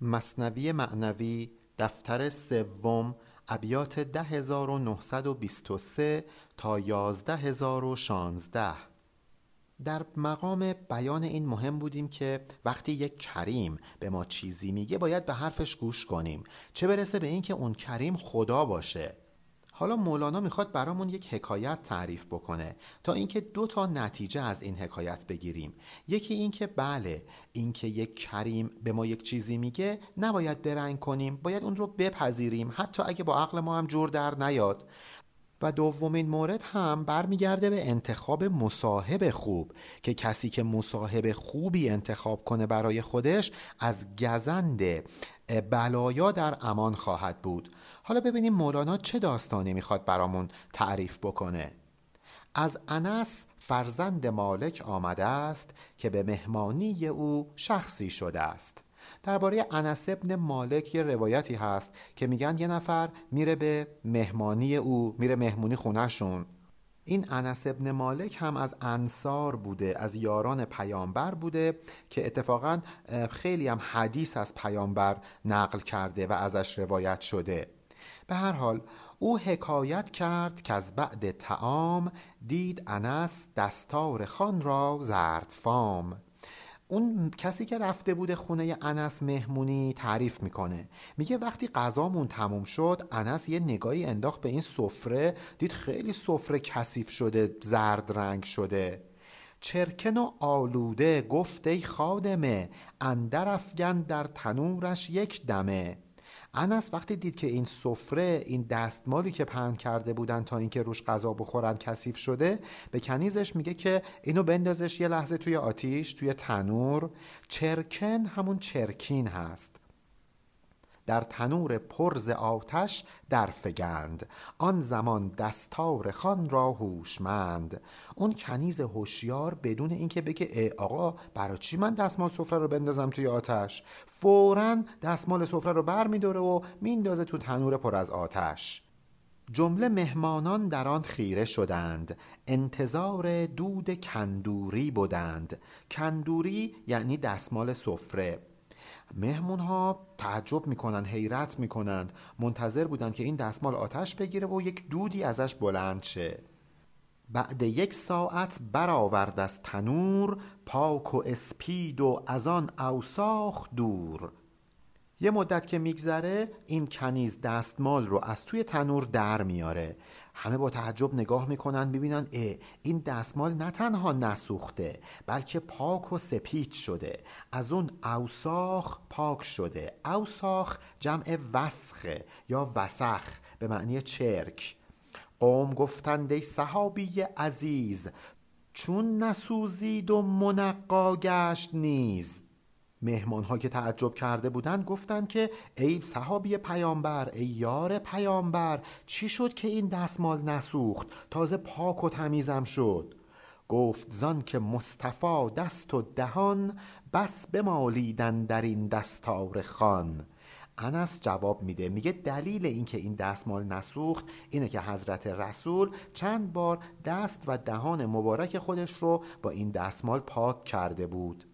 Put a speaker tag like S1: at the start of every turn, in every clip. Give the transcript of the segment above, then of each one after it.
S1: مصنوی معنوی دفتر سوم ابیات 10923 تا 11016 در مقام بیان این مهم بودیم که وقتی یک کریم به ما چیزی میگه باید به حرفش گوش کنیم. چه برسه به اینکه اون کریم خدا باشه. حالا مولانا می‌خواد برامون یک حکایت تعریف بکنه تا اینکه دو تا نتیجه از این حکایت بگیریم. یکی اینکه بله اینکه یک کریم به ما یک چیزی میگه نباید درنگ کنیم باید اون رو بپذیریم حتی اگه با عقل ما هم جور در نیاد. و دومین مورد هم برمیگرده به انتخاب مصاحب خوب که کسی که مصاحب خوبی انتخاب کنه برای خودش از گزند بلایا در امان خواهد بود. حالا ببینیم مولانا چه داستانی می‌خواد برامون تعریف بکنه. از انس فرزند مالک آمده است که به مهمانی او شخصی شده است. درباره انس ابن مالک یه روایتی هست که میگن یه نفر میره به مهمانی او میره مهمونی خونهشون. این انس ابن مالک هم از انصار بوده از یاران پیامبر بوده که اتفاقا خیلی هم حدیث از پیامبر نقل کرده و ازش روایت شده. به هر حال او حکایت کرد که از بعد تعام دید انس دستار خان را زرد فام. اون کسی که رفته بوده خونه انس مهمونی تعریف می‌کنه. میگه وقتی غذامون تموم شد انس یه نگاهی انداخت به این سفره. دید خیلی سفره کثیف شده زرد رنگ شده. چرکن و آلوده گفت ای خادمه اندر افگن در تنورش یک دمه. انس وقتی دید که این سفره این دستمالی که پهن کرده بودن تا اینکه روش غذا بخورن کثیف شده به کنیزش میگه که اینو بندازش یه لحظه توی آتیش توی تنور. چرکن همون چرکین هست. در تنور پرز آتش در فگند آن زمان دستار خان را هوشمند. اون کنیز هوشیار بدون اینکه بگه ای آقا برای چی من دستمال سفره رو بندازم توی آتش؟ فورا دستمال سفره رو بر میداره و میندازه تو تنور پر از آتش. جمله مهمانان در آن خیره شدند. انتظار دود کندوری بودند. کندوری یعنی دستمال سفره. مهمون ها تعجب می‌کنن حیرت می‌کنند. منتظر بودند که این دستمال آتش بگیره و یک دودی ازش بلند شه. بعد یک ساعت برآورد از تنور پاک و اسپید و از آن اوساخ دور. یه مدت که میگذره این کنیز دستمال رو از توی تنور در میاره. همه با تعجب نگاه می‌کنن می‌بینن اه این دستمال نه تنها نسوخته بلکه پاک و سپید شده. از اون اوساخ پاک شده. اوساخ جمع وسخه یا وسخ به معنی چرک. قوم گفتند ای صحابی عزیز چون نسوزید و منقا گشت نیز؟ مهمان ها که تعجب کرده بودند گفتند که ای صحابی پیامبر ای یار پیامبر چی شد که این دستمال نسوخت؟ تازه پاک و تمیزم شد. گفت زان که مصطفی دست و دهان بس بمالیدن در این دستار خان. انس جواب میده میگه دلیل اینکه این دستمال نسوخت اینه که حضرت رسول چند بار دست و دهان مبارک خودش رو با این دستمال پاک کرده بود.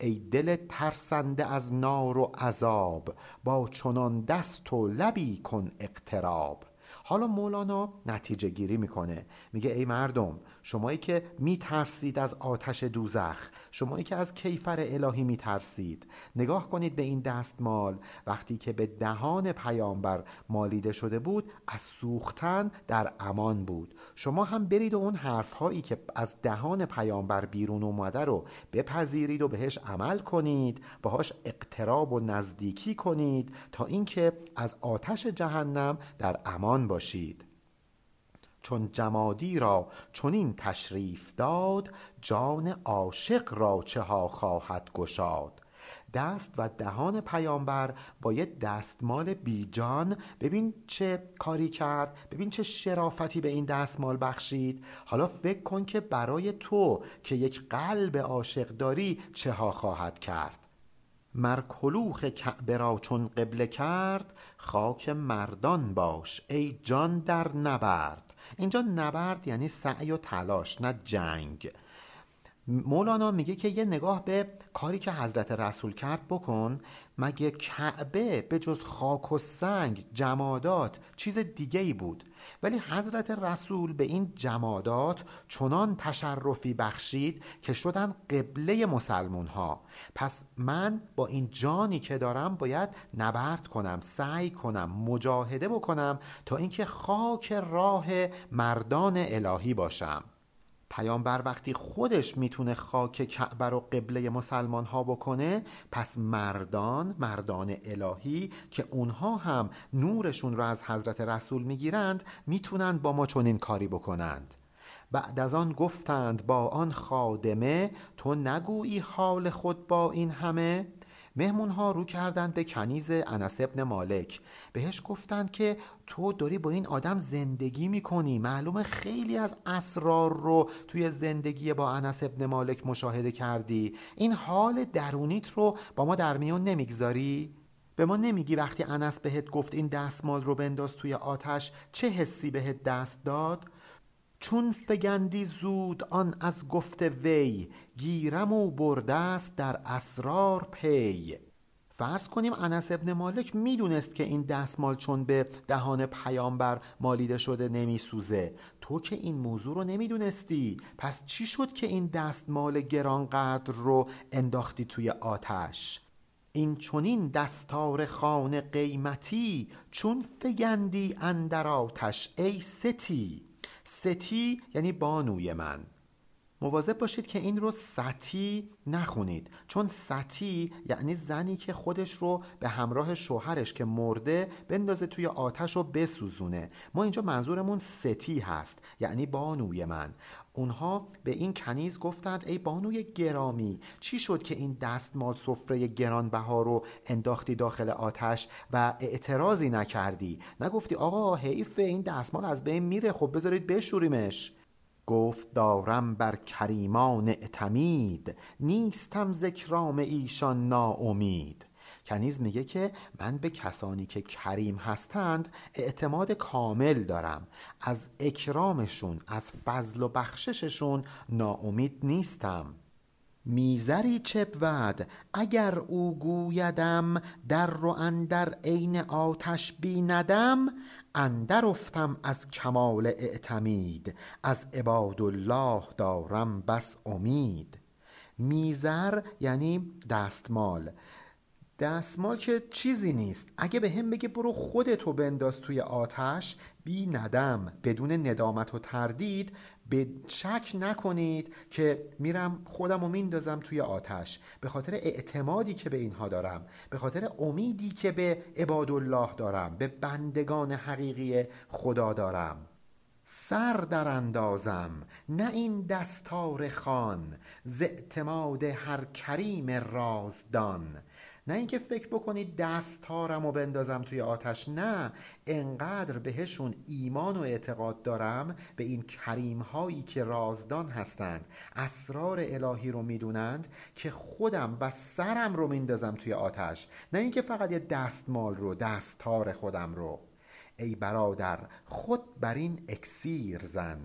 S1: ای دل ترسنده از نار و عذاب با چنان دست و لبی کن اقتراب. حالا مولانا نتیجه گیری می‌کنه. میگه ای مردم شمایی که میترسید از آتش دوزخ شمایی که از کیفر الهی میترسید نگاه کنید به این دستمال. وقتی که به دهان پیامبر مالیده شده بود از سوختن در امان بود. شما هم برید و اون حرفهایی که از دهان پیامبر بیرون اومده رو بپذیرید و بهش عمل کنید باهاش اقتراب و نزدیکی کنید تا اینکه از آتش جهنم در امان باشید. چون جمادی را چنین تشریف داد جان عاشق را چه ها خواهد گشاد. دست و دهان پیامبر با یه دستمال بیجان. ببین چه کاری کرد ببین چه شرافتی به این دستمال بخشید. حالا فکر کن که برای تو که یک قلب عاشق داری چه ها خواهد کرد. مر کلوخ کعبه را چون قبله کرد خاک مردان باش ای جان در نبرد. اینجا نبرد یعنی سعی و تلاش نه جنگ. مولانا میگه که یه نگاه به کاری که حضرت رسول کرد بکن مگه کعبه به جز خاک و سنگ جمادات چیز دیگه ای بود؟ ولی حضرت رسول به این جمادات چنان تشرفی بخشید که شدن قبله مسلمون ها پس من با این جانی که دارم باید نبرد کنم سعی کنم مجاهده بکنم تا اینکه خاک راه مردان الهی باشم. پیامبر وقتی خودش می‌تونه خاک کعبه رو قبله مسلمان ها بکنه پس مردان مردان الهی که اونها هم نورشون رو از حضرت رسول می‌گیرند می‌تونن با ما چنین کاری بکنند. بعد از آن گفتند با آن خادمه تو نگویی حال خود با این همه؟ مهمون ها رو کردند به کنیز انس ابن مالک بهش گفتند که تو داری با این آدم زندگی می‌کنی معلومه خیلی از اسرار رو توی زندگی با انس ابن مالک مشاهده کردی این حال درونیت رو با ما در میون نمی‌گذاری؟ به ما نمیگی وقتی انس بهت گفت این دستمال رو بنداز توی آتش چه حسی بهت دست داد؟ چون فگندی زود آن از گفت وی گیرم و برده است در اسرار پی. فرض کنیم انس ابن مالک می‌دونست که این دستمال چون به دهان پیامبر مالیده شده نمیسوزه. تو که این موضوع رو نمی‌دونستی. پس چی شد که این دستمال گرانقدر رو انداختی توی آتش؟ این چونین دستار خانه قیمتی چون فگندی اندر آتش ای ستی. ستی یعنی بانوی من. مواظب باشید که این رو ستی نخونید. چون ستی یعنی زنی که خودش رو به همراه شوهرش که مرده بندازه توی آتش رو بسوزونه. ما اینجا منظورمون ستی هست یعنی بانوی من. اونها به این کنیز گفتند ای بانوی گرامی چی شد که این دستمال سفره گرانبها رو انداختی داخل آتش و اعتراضی نکردی؟ نگفتی آقا حیف این دستمال از بین میره خب بذارید بشوریمش. گفت دارم بر کریمان اعتمید نیستم ذکرام ایشان ناامید. کنیز میگه که من به کسانی که کریم هستند اعتماد کامل دارم. از اکرامشون از فضل و بخشششون ناامید نیستم. میزری چه بود اگر او گویدم در رو اندر عین آتش بیندم اندر افتم از کمال اعتمید از عباد الله دارم بس امید. میزر یعنی دستمال. دستمال که چیزی نیست. اگه به هم بگه برو خودتو بنداز توی آتش بی ندم بدون ندامت و تردید به شک نکنید که میرم خودم رو میندازم توی آتش. به خاطر اعتمادی که به اینها دارم به خاطر امیدی که به عباد الله دارم به بندگان حقیقی خدا دارم. سر در اندازم نه این دستار خان ز اعتماد هر کریم رازدان. نه اینکه فکر بکنید دستارم و بندازم توی آتش نه. انقدر بهشون ایمان و اعتقاد دارم به این کریم هایی که رازدان هستند اسرار الهی رو می‌دونند که خودم و سرم رو میندازم توی آتش. نه اینکه فقط یه دستمال رو دستار خودم رو. ای برادر خود بر این اکسیر زن.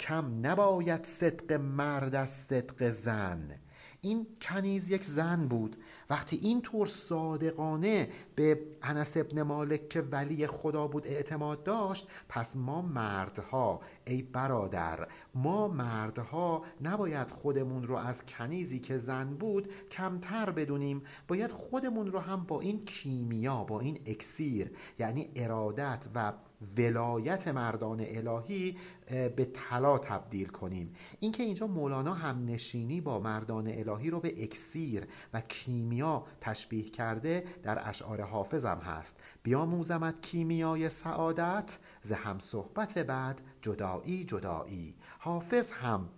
S1: کم نباید صدق مرد از صدق زن. این کنیز یک زن بود. وقتی این طور صادقانه به انس ابن مالک که ولی خدا بود اعتماد داشت پس ما مردها ای برادر ما مردها نباید خودمون رو از کنیزی که زن بود کمتر بدونیم. باید خودمون رو هم با این کیمیا با این اکسیر یعنی ارادت و ولایت مردان الهی به طلا تبدیل کنیم. اینکه اینجا مولانا هم نشینی با مردان الهی رو به اکسیر و کیمیا تشبیه کرده در اشعار حافظم هست. بیاموزمت کیمیای سعادت ز هم صحبت بعد جدایی جدایی. حافظ هم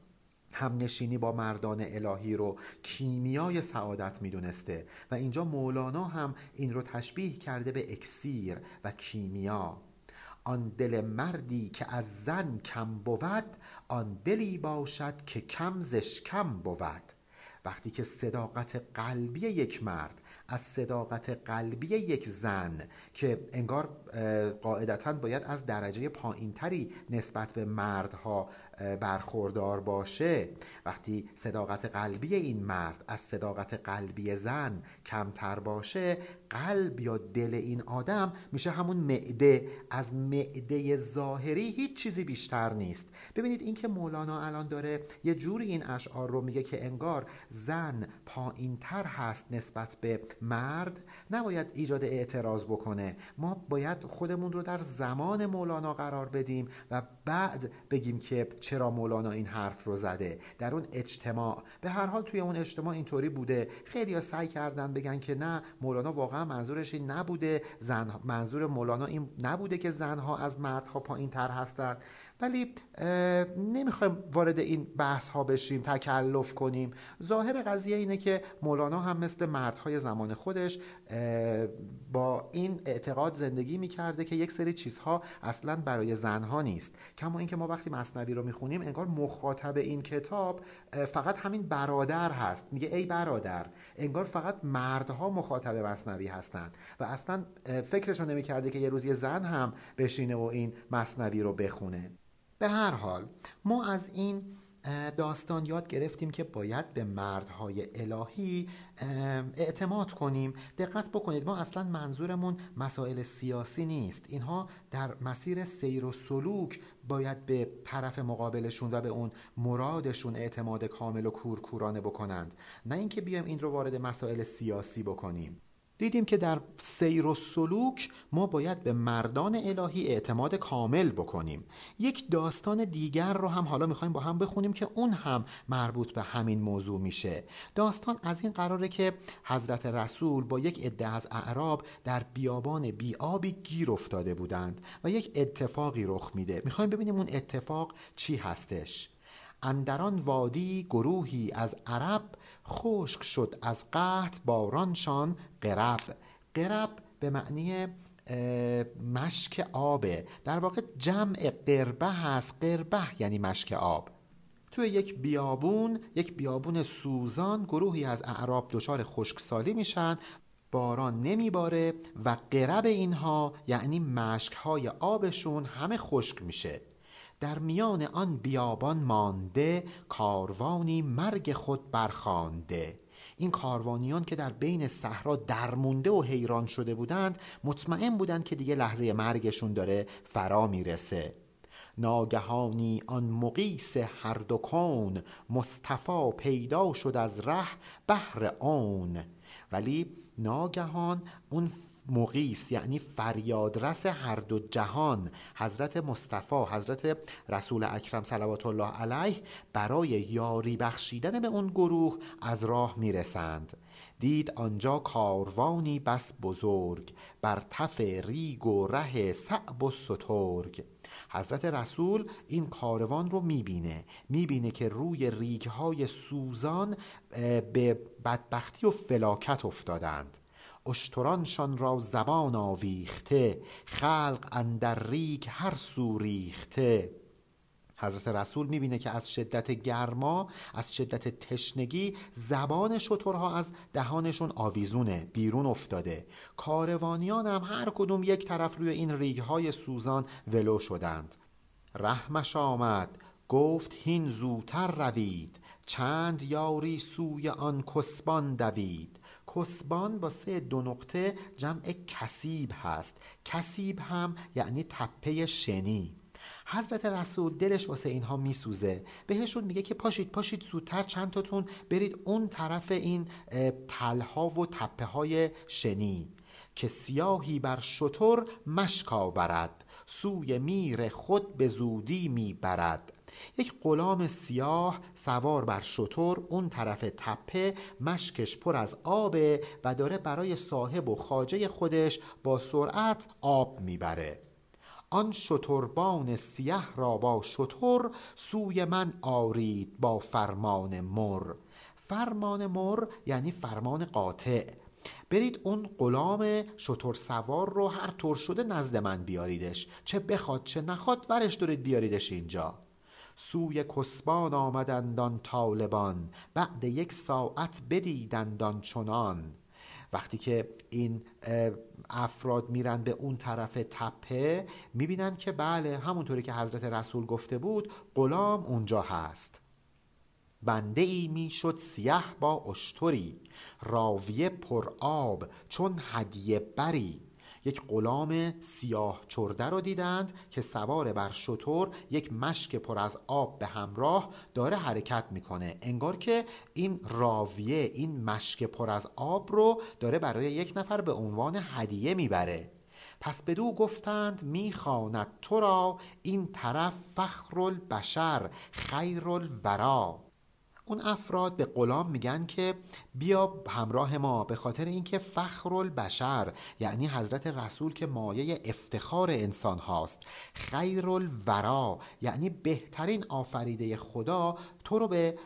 S1: هم نشینی با مردان الهی رو کیمیای سعادت می‌دونسته و اینجا مولانا هم این رو تشبیه کرده به اکسیر و کیمیا. آن دل مردی که از زن کم بود آن دلی باشد که کم زش کم بود. وقتی که صداقت قلبی یک مرد از صداقت قلبی یک زن که انگار قاعدتا باید از درجه پایینتری نسبت به مردها برخوردار باشه. وقتی صداقت قلبی این مرد از صداقت قلبی زن کمتر باشه قلب یا دل این آدم میشه همون معده. از معده ظاهری هیچ چیزی بیشتر نیست. ببینید اینکه مولانا الان داره یه جوری این اشعار رو میگه که انگار زن پایین تر هست نسبت به مرد نباید ایجاد اعتراض بکنه. ما باید خودمون رو در زمان مولانا قرار بدیم و بعد بگیم که چرا مولانا این حرف رو زده؟ در اون اجتماع. به هر حال توی اون اجتماع اینطوری بوده. خیلی ها سعی کردن بگن که نه مولانا واقعا منظورش این نبوده. زن منظور مولانا این نبوده که زنها از مردها پایین تر هستند ولی نمی‌خوایم وارد این بحث ها بشیم تکلف کنیم. ظاهر قضیه اینه که مولانا هم مثل مردهای زمان خودش با این اعتقاد زندگی می‌کرده که یک سری چیزها اصلا برای زنها نیست. کما اینکه ما وقتی مصنوی رو می‌خونیم انگار مخاطب این کتاب فقط همین برادر هست. میگه ای برادر انگار فقط مردها مخاطب مصنوی هستند. و اصلا فکرش رو نمی‌کرده که یه روز یه زن هم بشینه و این مصنوی رو بخونه. به هر حال ما از این داستان یاد گرفتیم که باید به مردهای الهی اعتماد کنیم. دقت بکنید ما اصلا منظورمون مسائل سیاسی نیست. اینها در مسیر سیر و سلوک باید به طرف مقابلشون و به اون مرادشون اعتماد کامل و کورکورانه بکنند. نه اینکه بیایم این رو وارد مسائل سیاسی بکنیم. دیدیم که در سیر و سلوک ما باید به مردان الهی اعتماد کامل بکنیم. یک داستان دیگر رو هم حالا می‌خوایم با هم بخونیم که اون هم مربوط به همین موضوع میشه. داستان از این قراره که حضرت رسول با یک عده از اعراب در بیابان بیابی گیر افتاده بودند و یک اتفاقی رخ میده. می‌خوایم ببینیم اون اتفاق چی هستش. اندران وادی گروهی از عرب خشک شد از قحط بارانشان قرب. قرب به معنی مشک آبه در واقع جمع قربه هست. قربه یعنی مشک آب. توی یک بیابون یک بیابون سوزان گروهی از اعراب دچار خشکسالی میشن. باران نمیباره و قرب اینها یعنی مشک های آبشون همه خشک میشه. در میان آن بیابان مانده کاروانی مرگ خود برخوانده. این کاروانیان که در بین صحرا درمونده و حیران شده بودند مطمئن بودند که دیگه لحظه مرگشون داره فرا می‌رسه. ناگهانی آن مقیس هر دو کون مصطفی پیدا شد از ره بهر اون ولی ناگهان اون مقیس یعنی فریادرس هر دو جهان حضرت مصطفی حضرت رسول اکرم صلوات الله علیه برای یاری بخشیدن به اون گروه از راه می‌رسند. دید آنجا کاروانی بس بزرگ بر تف ریگ و ره صعب و سترگ. حضرت رسول این کاروان رو می‌بینه. می‌بینه که روی ریگهای سوزان به بدبختی و فلاکت افتادند. اشترانشان را زبان آویخته خلق اندر ریگ هر سو ریخته. حضرت رسول می‌بینه که از شدت گرما از شدت تشنگی زبان شترها از دهانشون آویزونه بیرون افتاده. کاروانیان هم هر کدوم یک طرف روی این ریگهای سوزان ولو شدند. رحمش آمد گفت هین زوتر روید چند یاری سوی آن کسبان دوید. کسبان با سه دو نقطه جمع کسیب هست. کسیب هم یعنی تپه شنی. حضرت رسول دلش واسه اینها میسوزه. بهشون میگه که پاشید پاشید زودتر چند تاتون برید اون طرف این تلها و تپه های شنی که سیاهی بر شطور مشک آورد. سوی میر خود به زودی می‌برد. یک غلام سیاه سوار بر شطور اون طرف تپه مشکش پر از آبه و داره برای صاحب و خاجه خودش با سرعت آب می‌بره. آن شتربان سیه را با شتر سوی من آرید با فرمان مر. فرمان مر یعنی فرمان قاطع. برید اون غلام شتر سوار رو هر طور شده نزد من بیاریدش. چه بخواد چه نخواد ورش دارید بیاریدش اینجا. سوی کسبان آمدندان طالبان بعد یک ساعت بدیدندان چنان. وقتی که این افراد میرن به اون طرف تپه می‌بینن که بله همونطوری که حضرت رسول گفته بود غلام اونجا هست. بنده ای می شد سیه با اشتری راویه پر آب چون هدیه بری. یک غلام سیاه چرده رو دیدند که سوار بر شطور یک مشک پر از آب به همراه داره حرکت می‌کنه. انگار که این راویه این مشک پر از آب رو داره برای یک نفر به عنوان هدیه می‌بره. پس بدو گفتند می‌خواند تو را این طرف فخر البشر خیر الورا اون افراد به غلام میگن که بیا همراه ما به خاطر اینکه فخر البشر یعنی حضرت رسول که مایه افتخار انسان هاست. خیر الورا یعنی بهترین آفریده خدا تو رو به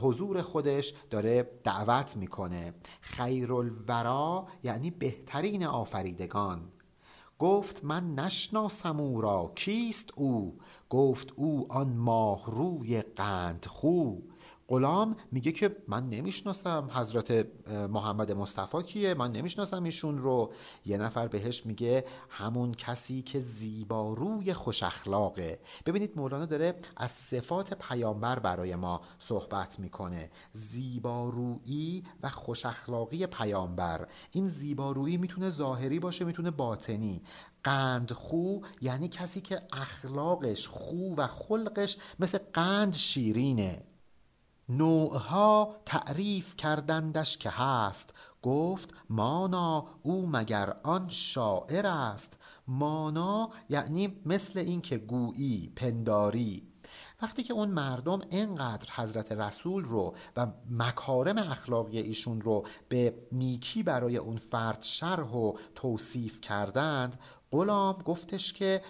S1: حضور خودش داره دعوت می‌کنه. خیر الورا یعنی بهترین آفریدگان. گفت من نشناسم او را کیست او؟ گفت او آن ماه روی قند خو غلام میگه که من نمی‌شناسم حضرت محمد مصطفی کیه من نمی‌شناسم ایشون رو. یه نفر بهش میگه همون کسی که زیباروی خوش اخلاقه. ببینید مولانا داره از صفات پیامبر برای ما صحبت می‌کنه. زیبارویی و خوش اخلاقی پیامبر. این زیبارویی می‌تونه ظاهری باشه می‌تونه باطنی. قند خو یعنی کسی که اخلاقش خو و خلقش مثل قند شیرینه. نوعها تعریف کردندش که هست. گفت مانا او مگر آن شاعر است؟ مانا یعنی مثل اینکه گویی پنداری. وقتی که اون مردم انقدر حضرت رسول رو و مکارم اخلاقی ایشون رو به نیکی برای اون فرد شرح و توصیف کردند غلام گفتش که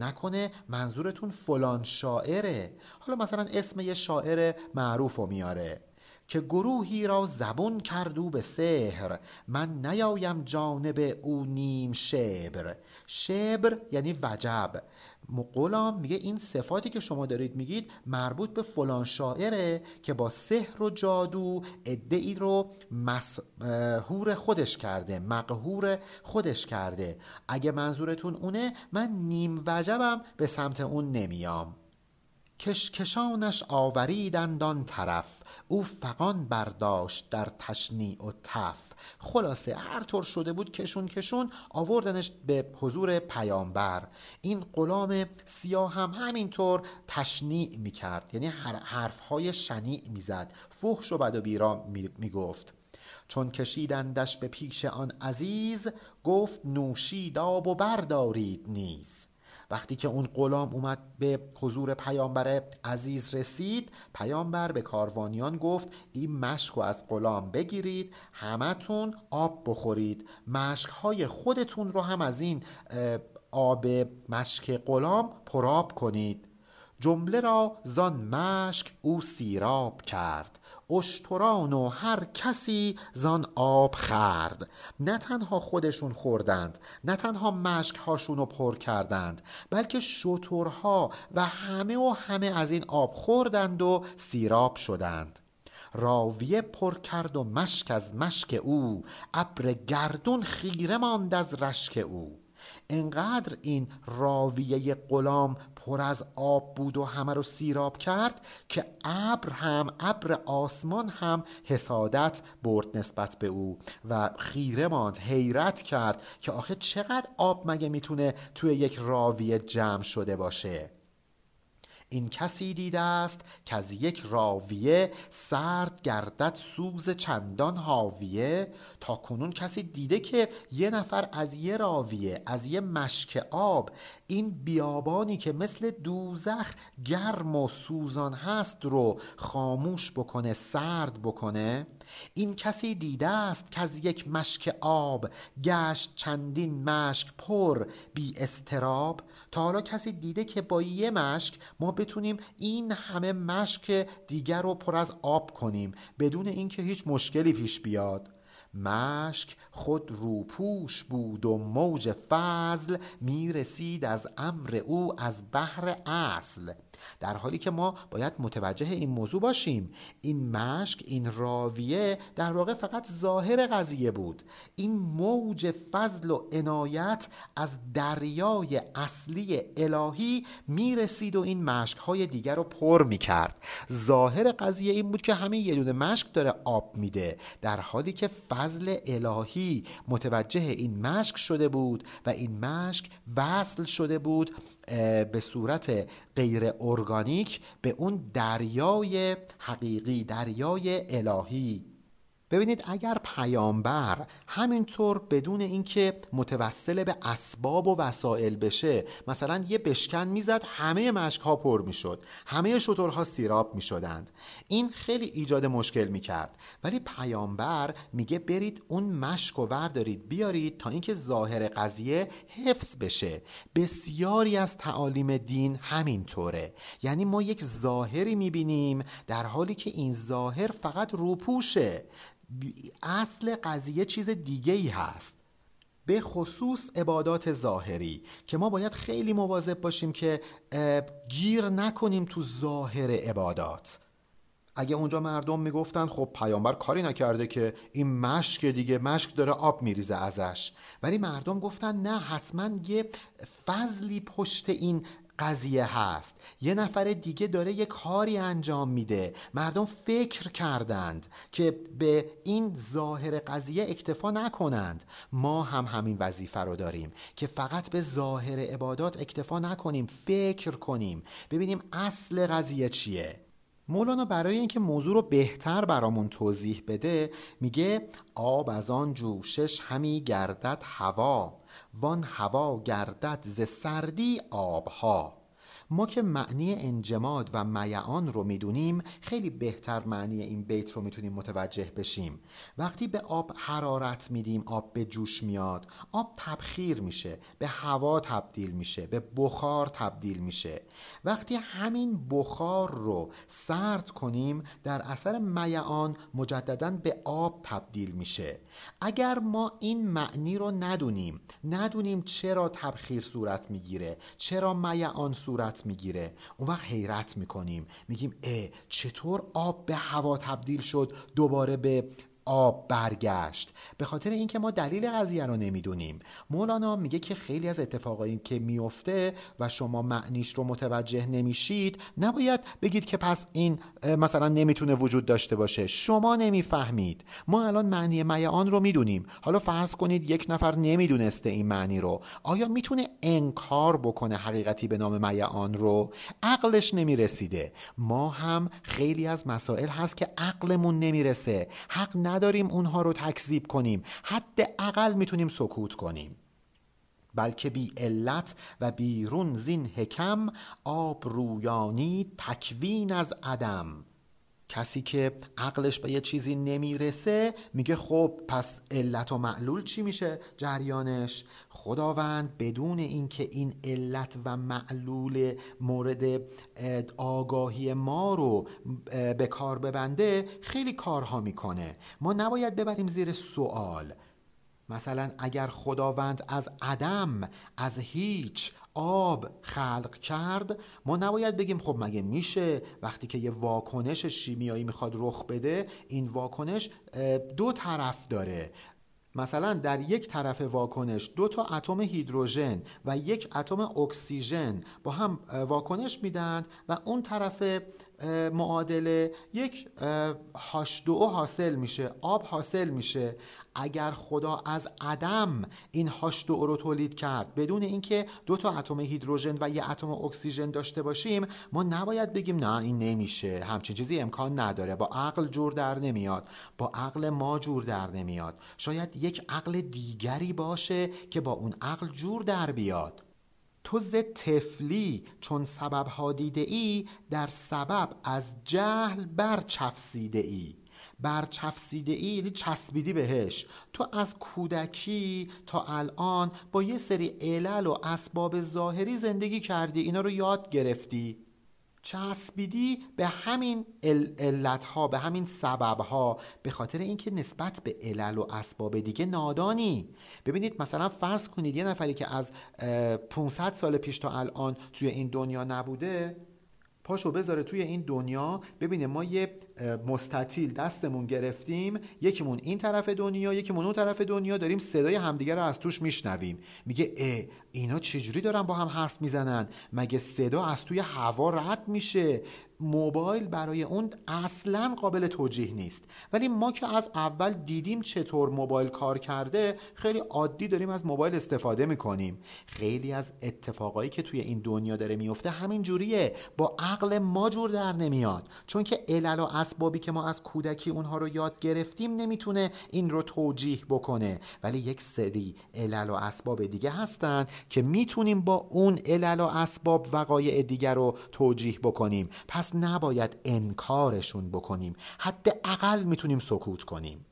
S1: نکنه منظورتون فلان شاعره. حالا مثلا اسم یه شاعر معروف رو میاره. که گروهی را زبون کردو به سحر. من نیایم جانب او نیم شبر. شبر یعنی وجب. غلام میگه این صفاتی که شما دارید میگید مربوط به فلان شاعره که با سحر و جادو ادعی رو مسهور خودش کرده مقهور خودش کرده. اگه منظورتون اونه من نیم وجبم به سمت اون نمیام. کشکشانش آوریدند آن طرف. او فقان برداشت در تشنیع و تف. خلاصه هر طور شده بود کشون کشون آوردنش به حضور پیامبر. این غلام سیاه هم همینطور تشنیع می‌کرد. یعنی حرفهای شنیع می‌زد. فحش و بد و بیرا می‌گفت. چون کشیدندش به پیش آن عزیز گفت نوشید آب و بردارید نیز. وقتی که اون غلام اومد به حضور پیامبر عزیز رسید پیامبر به کاروانیان گفت این مشک رو از غلام بگیرید همتون آب بخورید. مشک های خودتون رو هم از این آب مشک غلام پراب کنید. جمله را زان مشک او سیراب کرد. اشتران و هر کسی زان آب خرد نه تنها خودشون خوردند نه تنها مشک هاشون رو پر کردند بلکه شترها و همه و همه از این آب خوردند و سیراب شدند. راویه پر کرد و مشک از مشک او ابر گردون خیره ماند از رشک او. انقدر این راویه غلام پر از آب بود و همه رو سیراب کرد که ابر هم ابر آسمان هم حسادت برد نسبت به او و خیره ماند حیرت کرد که آخه چقدر آب مگه می‌تونه توی یک راویه جمع شده باشه؟ این کسی دیده است که از یک راویه سرد گردد سوز چندان حاویه تا کنون کسی دیده که یه نفر از یه راویه از یه مشک آب این بیابانی که مثل دوزخ گرم و سوزان هست رو خاموش بکنه سرد بکنه؟ این کسی دیده است که از یک مشک آب گشت چندین مشک پر بی استراب تا حالا کسی دیده که با یه مشک ما بتونیم این همه مشک دیگر رو پر از آب کنیم بدون اینکه هیچ مشکلی پیش بیاد. مشک خود روپوش بود و موج فضل می رسید از امر او از بحر اصل. در حالی که ما باید متوجه این موضوع باشیم. این مشک این راویه در واقع فقط ظاهر قضیه بود. این موج فضل و عنایت از دریای اصلی الهی می‌رسید و این مشک های دیگر رو پر می‌کرد. ظاهر قضیه این بود که همه یه دونه مشک داره آب میده. در حالی که فضل الهی متوجه این مشک شده بود و این مشک وصل شده بود به صورت غیر ارگانیک به اون دریای حقیقی دریای الهی. ببینید اگر پیامبر همینطور بدون اینکه متوسل به اسباب و وسایل بشه مثلا یه بشکن می‌زد همه مشک ها پر می‌شد همه شترها سیراب می‌شدند. این خیلی ایجاد مشکل می‌کرد. ولی پیامبر میگه برید اون مشک و وردارید بیارید تا اینکه ظاهر قضیه حفظ بشه. بسیاری از تعالیم دین همینطوره. یعنی ما یک ظاهری می‌بینیم در حالی که این ظاهر فقط روپوشه. اصل قضیه چیز دیگه ای هست. به خصوص عبادات ظاهری که ما باید خیلی مواظب باشیم که گیر نکنیم تو ظاهر عبادات. اگه اونجا مردم می‌گفتن خب پیامبر کاری نکرده که این مشک دیگه مشک داره آب میریزه ازش. ولی مردم گفتن نه حتما یه فضلی پشت این قضیه هست. یه نفر دیگه داره یه کاری انجام میده. مردم فکر کردند که به این ظاهر قضیه اکتفا نکنند. ما هم همین وظیفه رو داریم که فقط به ظاهر عبادات اکتفا نکنیم فکر کنیم. ببینیم اصل قضیه چیه. مولانا برای اینکه موضوع رو بهتر برامون توضیح بده میگه آب از آن جوشش همی گردد هوا. وان هوا گردد ز سردی آبها. ما که معنی انجماد و میعان رو می‌دونیم خیلی بهتر معنی این بیت رو می‌تونیم متوجه بشیم. وقتی به آب حرارت میدیم آب به جوش میاد آب تبخیر میشه به هوا تبدیل میشه به بخار تبدیل میشه. وقتی همین بخار رو سرد کنیم در اثر میعان مجددا به آب تبدیل میشه. اگر ما این معنی رو ندونیم ندونیم چرا تبخیر صورت می‌گیره چرا میعان صورت می‌گیره. اون وقت حیرت می‌کنیم. میگیم اه چطور آب به هوا تبدیل شد دوباره به آب برگشت. به خاطر اینکه ما دلیل قضیه رو نمی‌دونیم. مولانا میگه که خیلی از اتفاقایی که میفته و شما معنیش رو متوجه نمیشید نباید بگید که پس این مثلا نمی‌تونه وجود داشته باشه. شما نمی‌فهمید. ما الان معنی میعان رو می‌دونیم. حالا فرض کنید یک نفر نمی‌دونسته این معنی رو. آیا می‌تونه انکار بکنه حقیقتی به نام میعان رو؟ عقلش نمی‌رسیده. ما هم خیلی از مسائل هست که عقلمون نمی‌رسه. حق نداریم اونها رو تکذیب کنیم. حداقل می‌تونیم سکوت کنیم. بلکه بی علت و بیرون زین حکم آب رویانی تکوین از عدم. کسی که عقلش به یه چیزی نمی‌رسه میگه خب پس علت و معلول چی میشه جریانش؟ خداوند بدون اینکه این علت و معلول مورد آگاهی ما رو به کار ببنده خیلی کارها می‌کنه. ما نباید ببریم زیر سوال. مثلا اگر خداوند از عدم از هیچ آب خلق کرد ما نباید بگیم خب مگه میشه؟ وقتی که یه واکنش شیمیایی می‌خواد رخ بده این واکنش دو طرف داره. مثلا در یک طرف واکنش دو تا اتم هیدروژن و یک اتم اکسیژن با هم واکنش میدند و اون طرف معادله یک هاش دو حاصل میشه آب حاصل میشه. اگر خدا از عدم این هاش دو رو تولید کرد بدون اینکه دو تا اتم هیدروژن و یه اتم اکسیژن داشته باشیم ما نباید بگیم نه این نمیشه. همچین چیزی امکان نداره. با عقل جور در نمیاد. با عقل ما جور در نمیاد. شاید یک عقل دیگری باشه که با اون عقل جور در بیاد. تو ز تفلی چون سبب ها دیده ای در سبب از جهل برچفسیده ای برچفسیده ای یعنی چسبیدی بهش. تو از کودکی تا الان با یه سری علل و اسباب ظاهری زندگی کردی. اینا رو یاد گرفتی. چسبیدی به همین علت ها به همین سبب ها به خاطر اینکه نسبت به علل و اسباب دیگه نادانی. ببینید مثلا فرض کنید یه نفری که از 500 سال پیش تا الان توی این دنیا نبوده پاشو بذاره توی این دنیا. ببینه ما یه مستطیل دستمون گرفتیم. یکیمون این طرف دنیا یکیمون اون طرف دنیا. داریم صدای همدیگه رو از توش میشنویم. میگه اه اینا چجوری دارن با هم حرف می‌زنن؟ مگه صدا از توی هوا رد میشه؟ موبایل برای اون اصلا قابل توجیه نیست. ولی ما که از اول دیدیم چطور موبایل کار کرده خیلی عادی داریم از موبایل استفاده می‌کنیم. خیلی از اتفاقایی که توی این دنیا داره میفته همین جوریه. با عقل ما جور در نمیاد. چون که علل و اسبابی که ما از کودکی اونها رو یاد گرفتیم نمی‌تونه این رو توجیه بکنه. ولی یک سری علل و اسباب دیگه هستن که می‌تونیم با اون علل و اسباب وقایع دیگر رو توجیه بکنیم. پس نباید انکارشون بکنیم. حداقل می‌تونیم سکوت کنیم.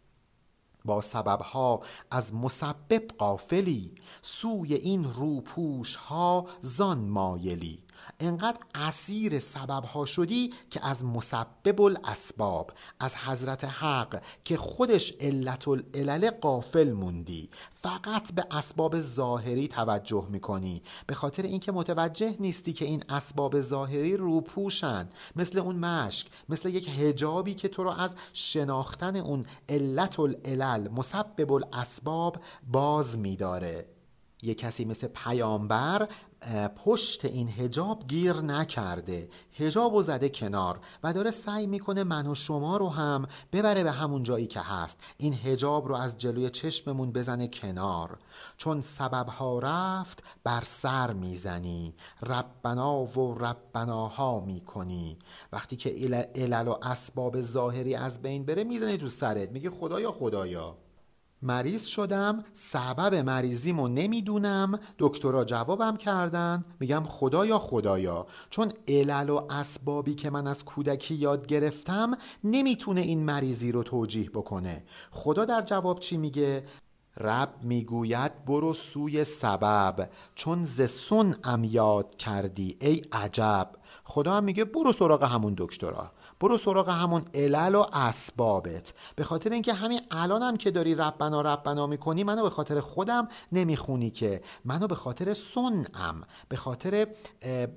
S1: با سببها از مسبب قافلی سوی این روپوش ها زان مایلی. انقدر اسیر سبب ها شدی که از مسبب الاسباب از حضرت حق که خودش علت العلل قافل موندی. فقط به اسباب ظاهری توجه می‌کنی. به خاطر اینکه متوجه نیستی که این اسباب ظاهری روپوشن. مثل اون مشک مثل یک هجابی که تو رو از شناختن اون علت العلل مسبب الاسباب باز میداره. یه کسی مثل پیامبر پشت این هجاب گیر نکرده. هجاب و زده کنار و داره سعی می‌کنه من و شما رو هم ببره به همون جایی که هست. این هجاب رو از جلوی چشممون بزنه کنار. چون سببها رفت بر سر می‌زنی. ربنا و ربناها می‌کنی. وقتی که علل و اسباب ظاهری از بین بره می‌زنی تو سرت. میگه خدایا خدایا. مریض شدم سبب مریضیمو نمی‌دونم. دکترا جوابم کردن. میگم خدایا خدایا. چون علل و اسبابی که من از کودکی یاد گرفتم نمی‌تونه این مریضی رو توجیه بکنه. خدا در جواب چی میگه؟ رب می‌گوید برو سوی سبب. چون ز ام یاد کردی ای عجب. خدا هم میگه برو سراغ همون دکترا. برو سراغ همون علل و اسبابت. به خاطر اینکه همین الانم هم که داری ربنا ربنا می‌کنی منو به خاطر خودم نمی‌خونی که. منو به خاطر سنم به خاطر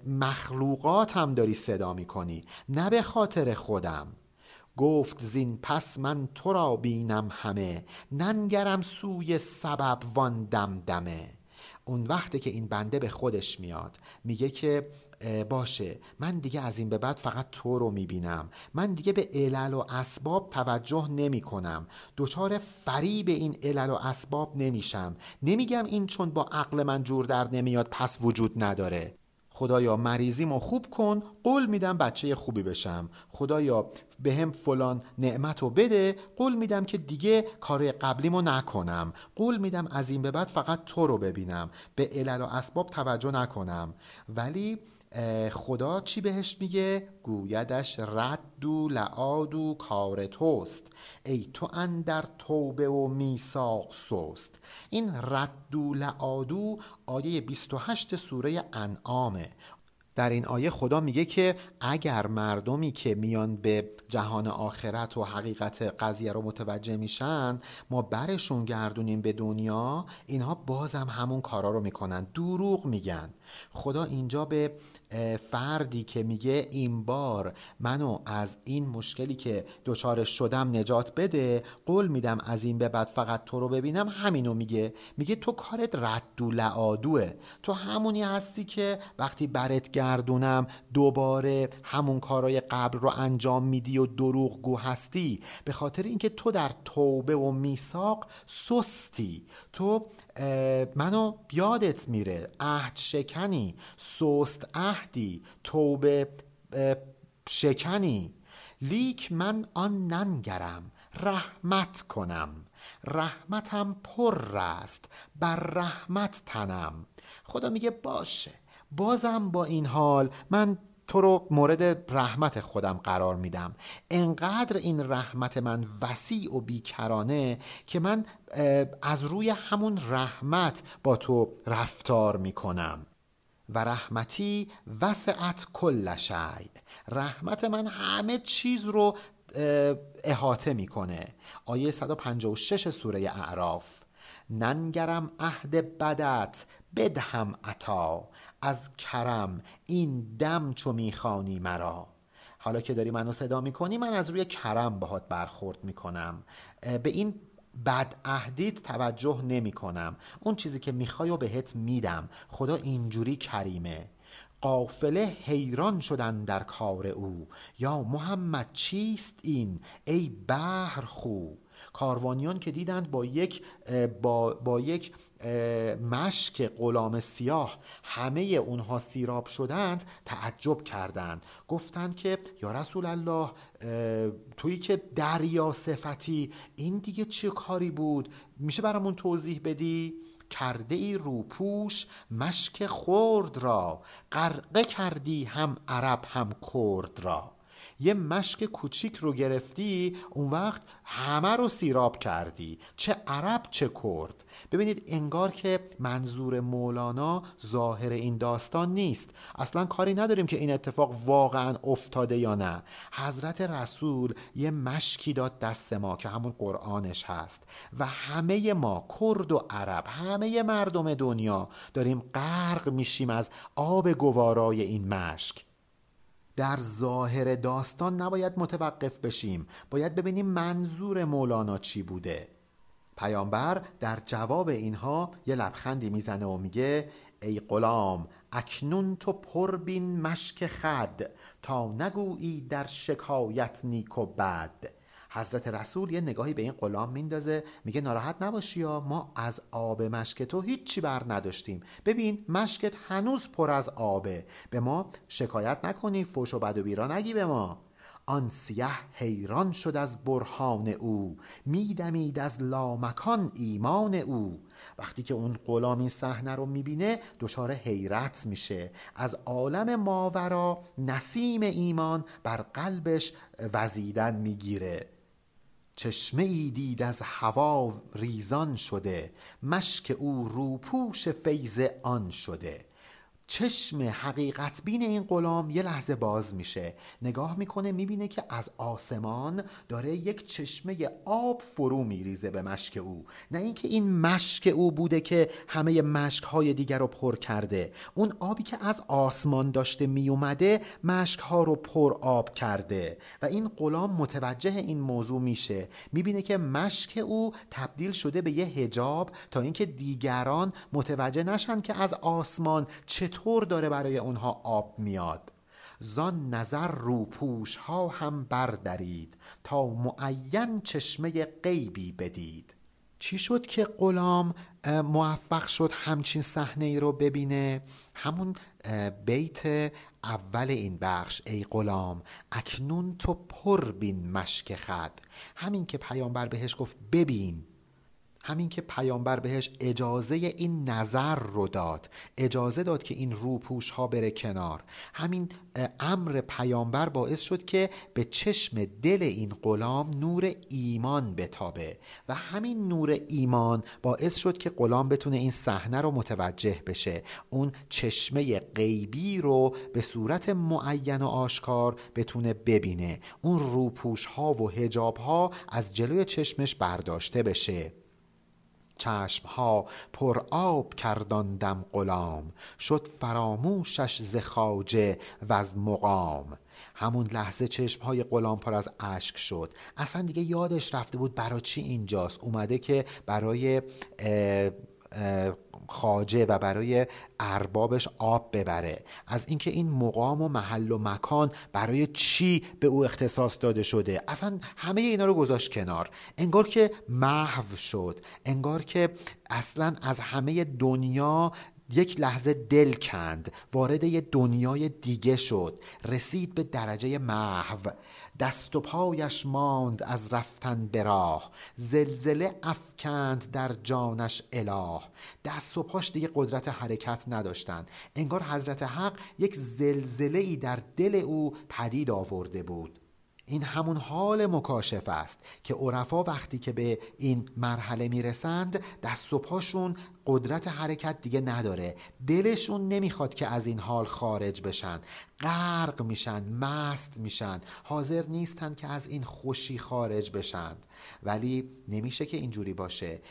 S1: مخلوقاتم داری صدا می‌کنی. نه به خاطر خودم. گفت زین پس من تو را بینم همه. ننگرم سوی سبب وان دمدمه. اون وقتی که این بنده به خودش میاد میگه که باشه من دیگه از این به بعد فقط تو رو می‌بینم. من دیگه به علل و اسباب توجه نمی کنم دچار فریب این علل و اسباب نمیشم. نمیگم این چون با عقل من جور در نمیاد پس وجود نداره. خدایا مریضیمو خوب کن قول میدم بچه خوبی بشم. خدایا به هم فلان نعمت رو بده قول میدم که دیگه کار قبلیمو نکنم. قول میدم از این به بعد فقط تو رو ببینم. به علل و اسباب توجه نکنم. ولی خدا چی بهش میگه؟ گویدش رد و لعاد و کار توست. ای تو اندر توبه و میساق سست. این رد و لعادو آیه 28 سوره انعامه. در این آیه خدا میگه که اگر مردمی که میان به جهان آخرت و حقیقت قضیه رو متوجه میشن ما برشون گردونیم به دنیا اینها بازم همون کارا رو می‌کنن. دروغ میگن. خدا اینجا به فردی که میگه این بار منو از این مشکلی که دچارش شدم نجات بده قول میدم از این به بعد فقط تو رو ببینم همینو میگه. میگه تو کارت رد و لعادوه. تو همونی هستی که وقتی برت گردونم دوباره همون کارای قبل رو انجام میدی و دروغ گو هستی. به خاطر اینکه تو در توبه و میثاق سستی. تو منو بیادت میره. عهد شکنی سست عهدی توبه شکنی. لیک من آن ننگرم. رحمت کنم. رحمتم پر است. بر رحمت تنم. خدا میگه باشه. بازم با این حال من تو رو مورد رحمت خودم قرار میدم. انقدر این رحمت من وسیع و بیکرانه که من از روی همون رحمت با تو رفتار می‌کنم. و رحمتی وسعت کل شی. رحمت من همه چیز رو احاطه می‌کنه. آیه 156 سوره اعراف. ننگرم عهد بدت بدهم عطا. از کرم این دم چو می‌خوانی مرا. حالا که داری منو صدا می‌کنی من از روی کرم باهات برخورد می‌کنم. به این بد عهدیت توجه نمی کنم اون چیزی که می‌خوای و بهت میدم. خدا اینجوری کریمه. قافله حیران شدن در کار او. یا محمد چیست این؟ ای بحر خو. کاروانیان که دیدند با یک با, با یک مشک غلام سیاه همه اونها سیراب شدند تعجب کردند. گفتند که یا رسول الله تویی که دریا صفتی این دیگه چه کاری بود؟ میشه برامون توضیح بدی؟ کرده ای روپوش مشک خورد را غرقه کردی هم عرب هم کرد را. یه مشک کوچیک رو گرفتی اون وقت همه رو سیراب کردی. چه عرب چه کرد. ببینید انگار که منظور مولانا ظاهر این داستان نیست. اصلا کاری نداریم که این اتفاق واقعا افتاده یا نه. حضرت رسول یه مشکی داد دست ما که همون قرآنش هست. و همه ما کرد و عرب همه مردم دنیا داریم غرق میشیم از آب گوارای این مشک. در ظاهر داستان نباید متوقف بشیم. باید ببینیم منظور مولانا چی بوده. پیامبر در جواب اینها یه لبخندی می‌زنه و میگه ای غلام اکنون تو پربین مشک خد تا نگویی در شکایت نیک و بد. حضرت رسول یه نگاهی به این غلام میندازه میگه ناراحت نباشی یا ما از آب مشک تو هیچی بر نداشتیم. ببین مشکت هنوز پر از آبه. به ما شکایت نکنی فوش و بد و بیرا نگی به ما. آن سیه حیران شد از برهان او. میدمید از لامکان ایمان او. وقتی که اون غلام این صحنه رو می‌بینه دچار حیرت میشه. از عالم ماورا نسیم ایمان بر قلبش وزیدن می‌گیره. چشمه ای دید از هوا ریزان شده مشک او روپوش فیض آن شده. چشم حقیقت بین این غلام یه لحظه باز میشه. نگاه می‌کنه می‌بینه که از آسمان داره یک چشمه آب فرو میریزه به مشک او. نه اینکه این مشک او بوده که همه مشک های دیگر رو پر کرده. اون آبی که از آسمان داشته میومده مشک ها رو پر آب کرده. و این غلام متوجه این موضوع میشه. می‌بینه که مشک او تبدیل شده به یه هجاب تا اینکه دیگران متوجه نشن که از آسمان چطور چطور داره برای اونها آب میاد؟ زان نظر روپوش ها هم بردارید تا معین چشمه غیبی بدید. چی شد که غلام موفق شد همچین صحنه ای رو ببینه؟ همون بیت اول این بخش ای غلام اکنون تو پر بین مشک خد همین که پیامبر بهش گفت ببین همین که پیامبر بهش اجازه این نظر رو داد. اجازه داد که این روپوش ها بره کنار. همین امر پیامبر باعث شد که به چشم دل این غلام نور ایمان بتابه. و همین نور ایمان باعث شد که غلام بتونه این صحنه رو متوجه بشه. اون چشمه غیبی رو به صورت معین و آشکار بتونه ببینه. اون روپوش ها و هجاب ها از جلوی چشمش برداشته بشه. چشمها پر آب کرداندم غلام شد فراموشش ز خواجه و از مقام. همون لحظه چشمهای غلام پر از اشک شد. اصلا دیگه یادش رفته بود برای چی اینجاست. اومده که برای خاجه و برای اربابش آب ببره. از اینکه این مقام و محل و مکان برای چی به او اختصاص داده شده؟ اصلا همه اینا رو گذاشت کنار. انگار که محو شد. انگار که اصلا از همه دنیا یک لحظه دل کند. وارد یه دنیای دیگه شد. رسید به درجه محو. دست و پایش ماند از رفتن به راه. زلزله افکند در جانش اله. دست و پاش دیگه قدرت حرکت نداشتند انگار حضرت حق یک زلزله ای در دل او پدید آورده بود. این همون حال مکاشف است که عرفا وقتی که به این مرحله می‌رسند دست و پاشون قدرت حرکت دیگه نداره. دلشون نمی‌خواد که از این حال خارج بشن. غرق میشن مست میشن. حاضر نیستن که از این خوشی خارج بشند. ولی نمیشه که اینجوری باشه.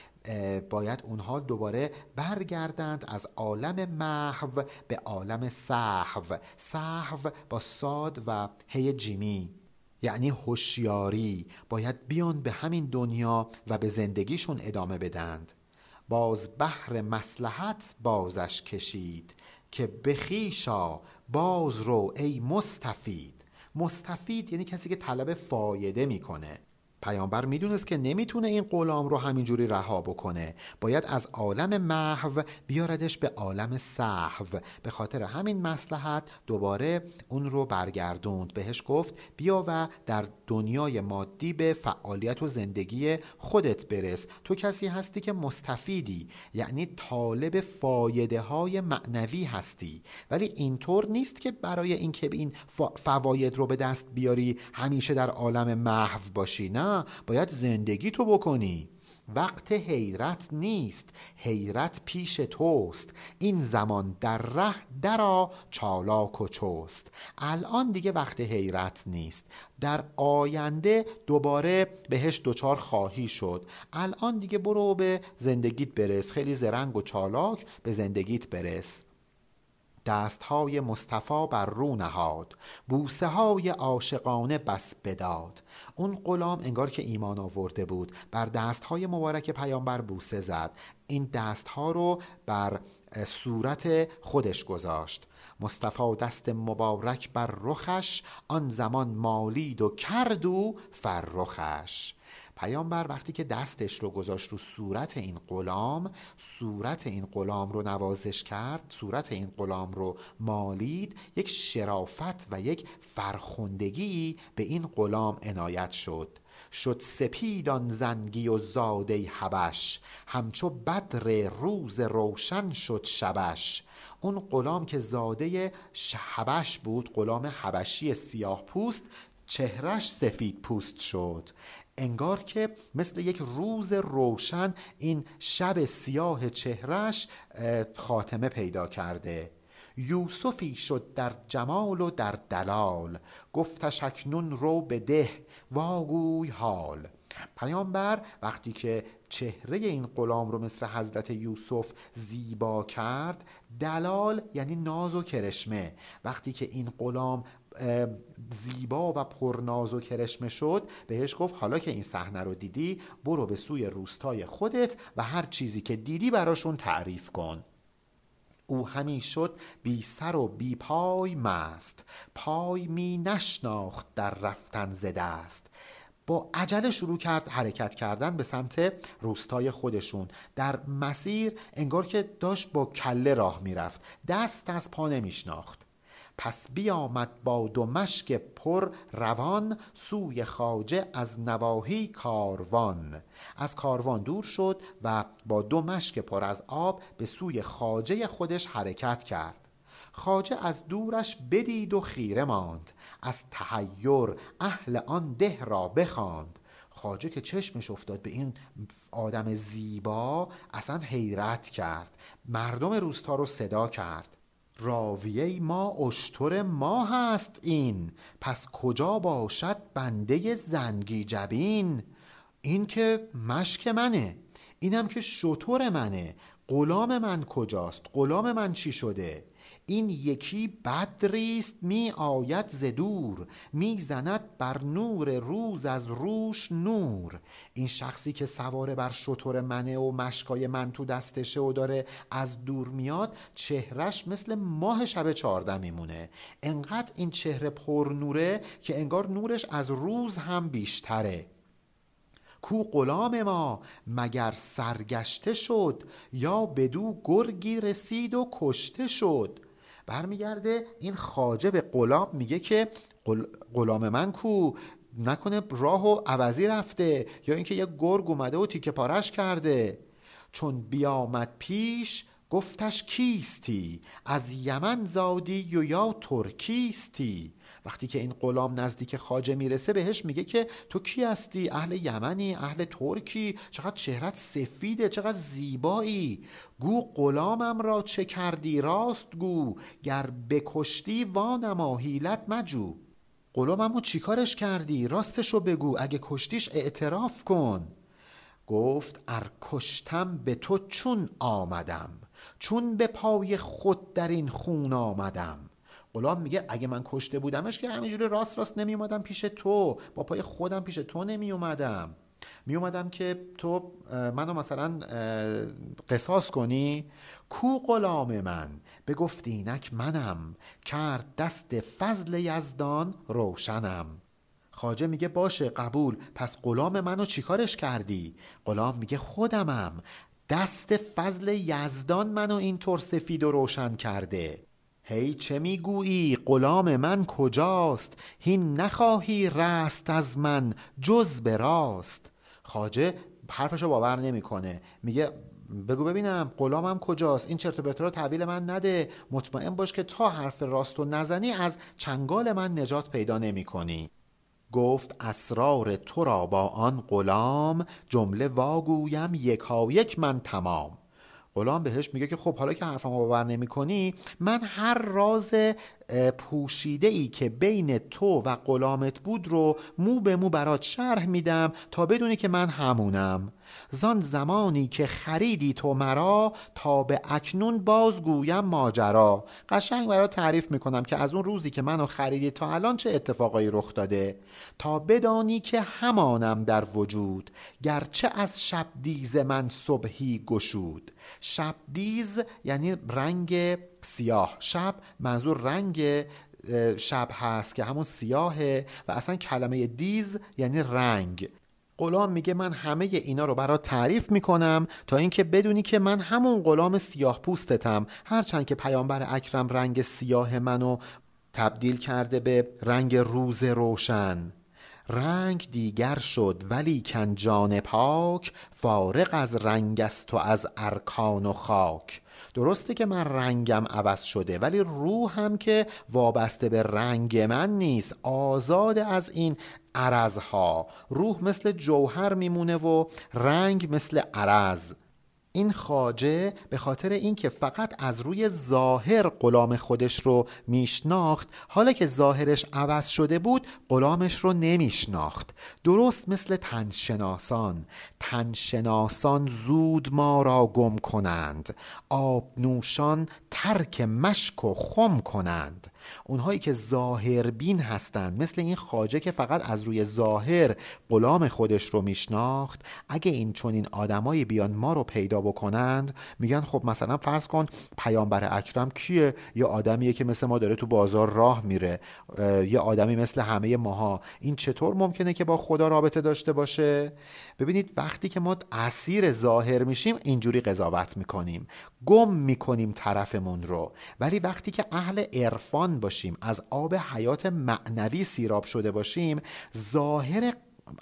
S1: باید اونها دوباره برگردند از عالم محو به عالم صحو صحو با ساد و هی جیمی. یعنی هوشیاری باید بیان به همین دنیا و به زندگیشون ادامه بدند. باز بحر مسلحت بازش کشید که بخیشا باز رو ای مستفید. مستفید یعنی کسی که طلب فایده می‌کنه. پیامبر می‌دونست که نمی‌تونه این غلام رو همینجوری رها بکنه. باید از عالم محو بیاردش به عالم صحو به خاطر همین مسلحت دوباره اون رو برگردوند. بهش گفت بیا و در دنیای مادی به فعالیت و زندگی خودت برس. تو کسی هستی که مستفیدی یعنی طالب فایده های معنوی هستی. ولی اینطور نیست که برای اینکه این فواید رو به دست بیاری همیشه در عالم محو باشی. نه. باید زندگی تو بکنی. وقت حیرت نیست. حیرت پیش توست. این زمان در ره درا چالاک و چوست الان دیگه وقت حیرت نیست. در آینده دوباره بهش دوچار خواهی شد. الان دیگه برو به زندگیت برس. خیلی زرنگ و چالاک به زندگیت برس. دستهای مصطفی بر رو نهاد بوسه های عاشقانه بس بداد. اون غلام انگار که ایمان آورده بود بر دستهای مبارک پیامبر بوسه زد. این دستها رو بر صورت خودش گذاشت. مصطفی دست مبارک بر رخش آن زمان مالید و کرد و فرخش. پیامبر وقتی که دستش رو گذاشت رو صورت این غلام صورت این غلام رو نوازش کرد صورت این غلام رو مالید یک شرافت و یک فرخندگی به این غلام عنایت شد. شد سپیدان زنگی و زاده حبش همچو بدر روز روشن شد شبش. اون غلام که زاده حبش بود غلام حبشی سیاه پوست چهرش سفید پوست شد. انگار که مثل یک روز روشن این شب سیاه چهرش خاتمه پیدا کرده. یوسفی شد در جمال و در دلال. گفتش اکنون رو به ده واگوی حال. پیامبر وقتی که چهره این غلام رو مثل حضرت یوسف زیبا کرد دلال یعنی ناز و کرشمه. وقتی که این غلام زیبا و پرناز و کرشمه شد بهش گفت حالا که این صحنه رو دیدی برو به سوی روستای خودت و هر چیزی که دیدی براشون تعریف کن. او همی شد بی سر و بی پای مست. پای می نشناخت در رفتن زده است با عجله شروع کرد حرکت کردن به سمت روستای خودشون. در مسیر انگار که داشت با کله راه می‌رفت. دست از پا نمیشناخت. پس بیامد با دو مشک پر روان سوی خاجه از نواهی کاروان. از کاروان دور شد و با دو مشک پر از آب به سوی خاجه خودش حرکت کرد. خاجه از دورش بدید و خیره ماند. از تحیر اهل آن ده را بخواند. خاجه که چشمش افتاد به این آدم زیبا اصلا حیرت کرد. مردم روستا رو صدا کرد. راویه ما اشتر ما هست این. پس کجا باشد بنده زنگی جبین؟ این که مشک منه. اینم که شطور منه. غلام من کجاست؟ غلام من چی شده؟ این یکی بدریست می آید ز دور می زند بر نور روز از روش نور. این شخصی که سواره بر شطور منه و مشکای من تو دستشه و داره از دور میاد چهرش مثل ماه شب چارده میمونه. انقدر این چهره پر نوره که انگار نورش از روز هم بیشتره. کو غلام ما مگر سرگشته شد یا بدو گرگی رسید و کشته شد؟ برمیگرده. این خاجه به غلام میگه که غلام من کو نکنه راه و عوضی رفته یا اینکه یه گرگ اومده و تیکه پارش کرده. چون بیامد پیش گفتش کیستی؟ از یمن زادی یا ترکیستی؟ وقتی که این غلام نزدیک خاجه می‌رسه بهش میگه که تو کی هستی؟ اهل یمنی اهل ترکی. چقدر چهرت سفیده چقدر زیبایی. گو غلامم را چه کردی؟ راست گو. گر بکشتی وانما حیلت مجو. غلاممو چیکارش کردی؟ راستشو بگو. اگه کشتیش اعتراف کن. گفت ار کشتم به تو چون آمدم. چون به پای خود در این خون آمدم. غلام میگه اگه من کشته بودمش که همینجوری راست راست نمی اومدم پیش تو. با پای خودم پیش تو نمی اومدم می اومدم که تو منو مثلا قصاص کنی؟ کو غلام من؟ به گفت اینک منم. کرد دست فضل یزدان روشنم. خاجه میگه باشه قبول. پس غلام منو چیکارش کردی؟ غلام میگه خودمم. دست فضل یزدان منو اینطور سفید و روشن کرده. هی چه می‌گویی؟ غلام من کجاست؟ هین نخواهی رست از من جز به راست. خاجه حرفشو باور نمی‌کنه. میگه بگو ببینم غلامم کجاست؟ این چرت و پرتا رو من نده. مطمئن باش که تا حرف راست و نزنی از چنگال من نجات پیدا نمی کنی گفت اسرار تو را با آن غلام. جمله واگویم یکایک من تمام. غلام بهش میگه که خب حالا که حرفمو باور نمی کنی من هر راز پوشیده ای که بین تو و غلامت بود رو مو به مو برات شرح میدم تا بدونی که من همونم. زان زمانی که خریدی تو مرا تا به اکنون بازگویم ماجرا. قشنگ برات تعریف می‌کنم که از اون روزی که منو خریدی تا الان چه اتفاقایی رخ داده. تا بدانی که همانم در وجود گرچه از شب دیز من صبحی گشود. شب دیز یعنی رنگ سیاه. شب منظور رنگ شب هست که همون سیاهه و اصلا کلمه دیز یعنی رنگ. غلام میگه من همه اینا رو برات تعریف می‌کنم تا اینکه بدونی که من همون غلام سیاه پوستتم. هرچند که پیامبر اکرم رنگ سیاه منو تبدیل کرده به رنگ روز روشن. رنگ دیگر شد ولی کنجان پاک فارغ از رنگ است و از ارکان و خاک. درسته که من رنگم عوض شده ولی روحم که وابسته به رنگ من نیست. آزاد از این عرضها. روح مثل جوهر میمونه و رنگ مثل عرض. این خاجه به خاطر اینکه فقط از روی ظاهر غلام خودش رو میشناخت حالا که ظاهرش عوض شده بود غلامش رو نمیشناخت. درست مثل تنشناسان. تنشناسان زود ما را گم کنند. آب نوشان ترک مشک و خم کنند. اونهایی که ظاهر بین هستند. مثل این خاجه که فقط از روی ظاهر غلام خودش رو میشناخت. اگه این چنین آدمایی بیان ما رو پیدا بکنند میگن خب مثلا فرض کن پیامبر اکرم کیه؟ یه آدمیه که مثل ما داره تو بازار راه میره. یه آدمی مثل همه ماها. این چطور ممکنه که با خدا رابطه داشته باشه؟ ببینید وقتی که ما اسیر ظاهر میشیم اینجوری قضاوت می‌کنیم. گم می‌کنیم طرفمون رو. ولی وقتی که اهل عرفان باشیم از آب حیات معنوی سیراب شده باشیم ظاهر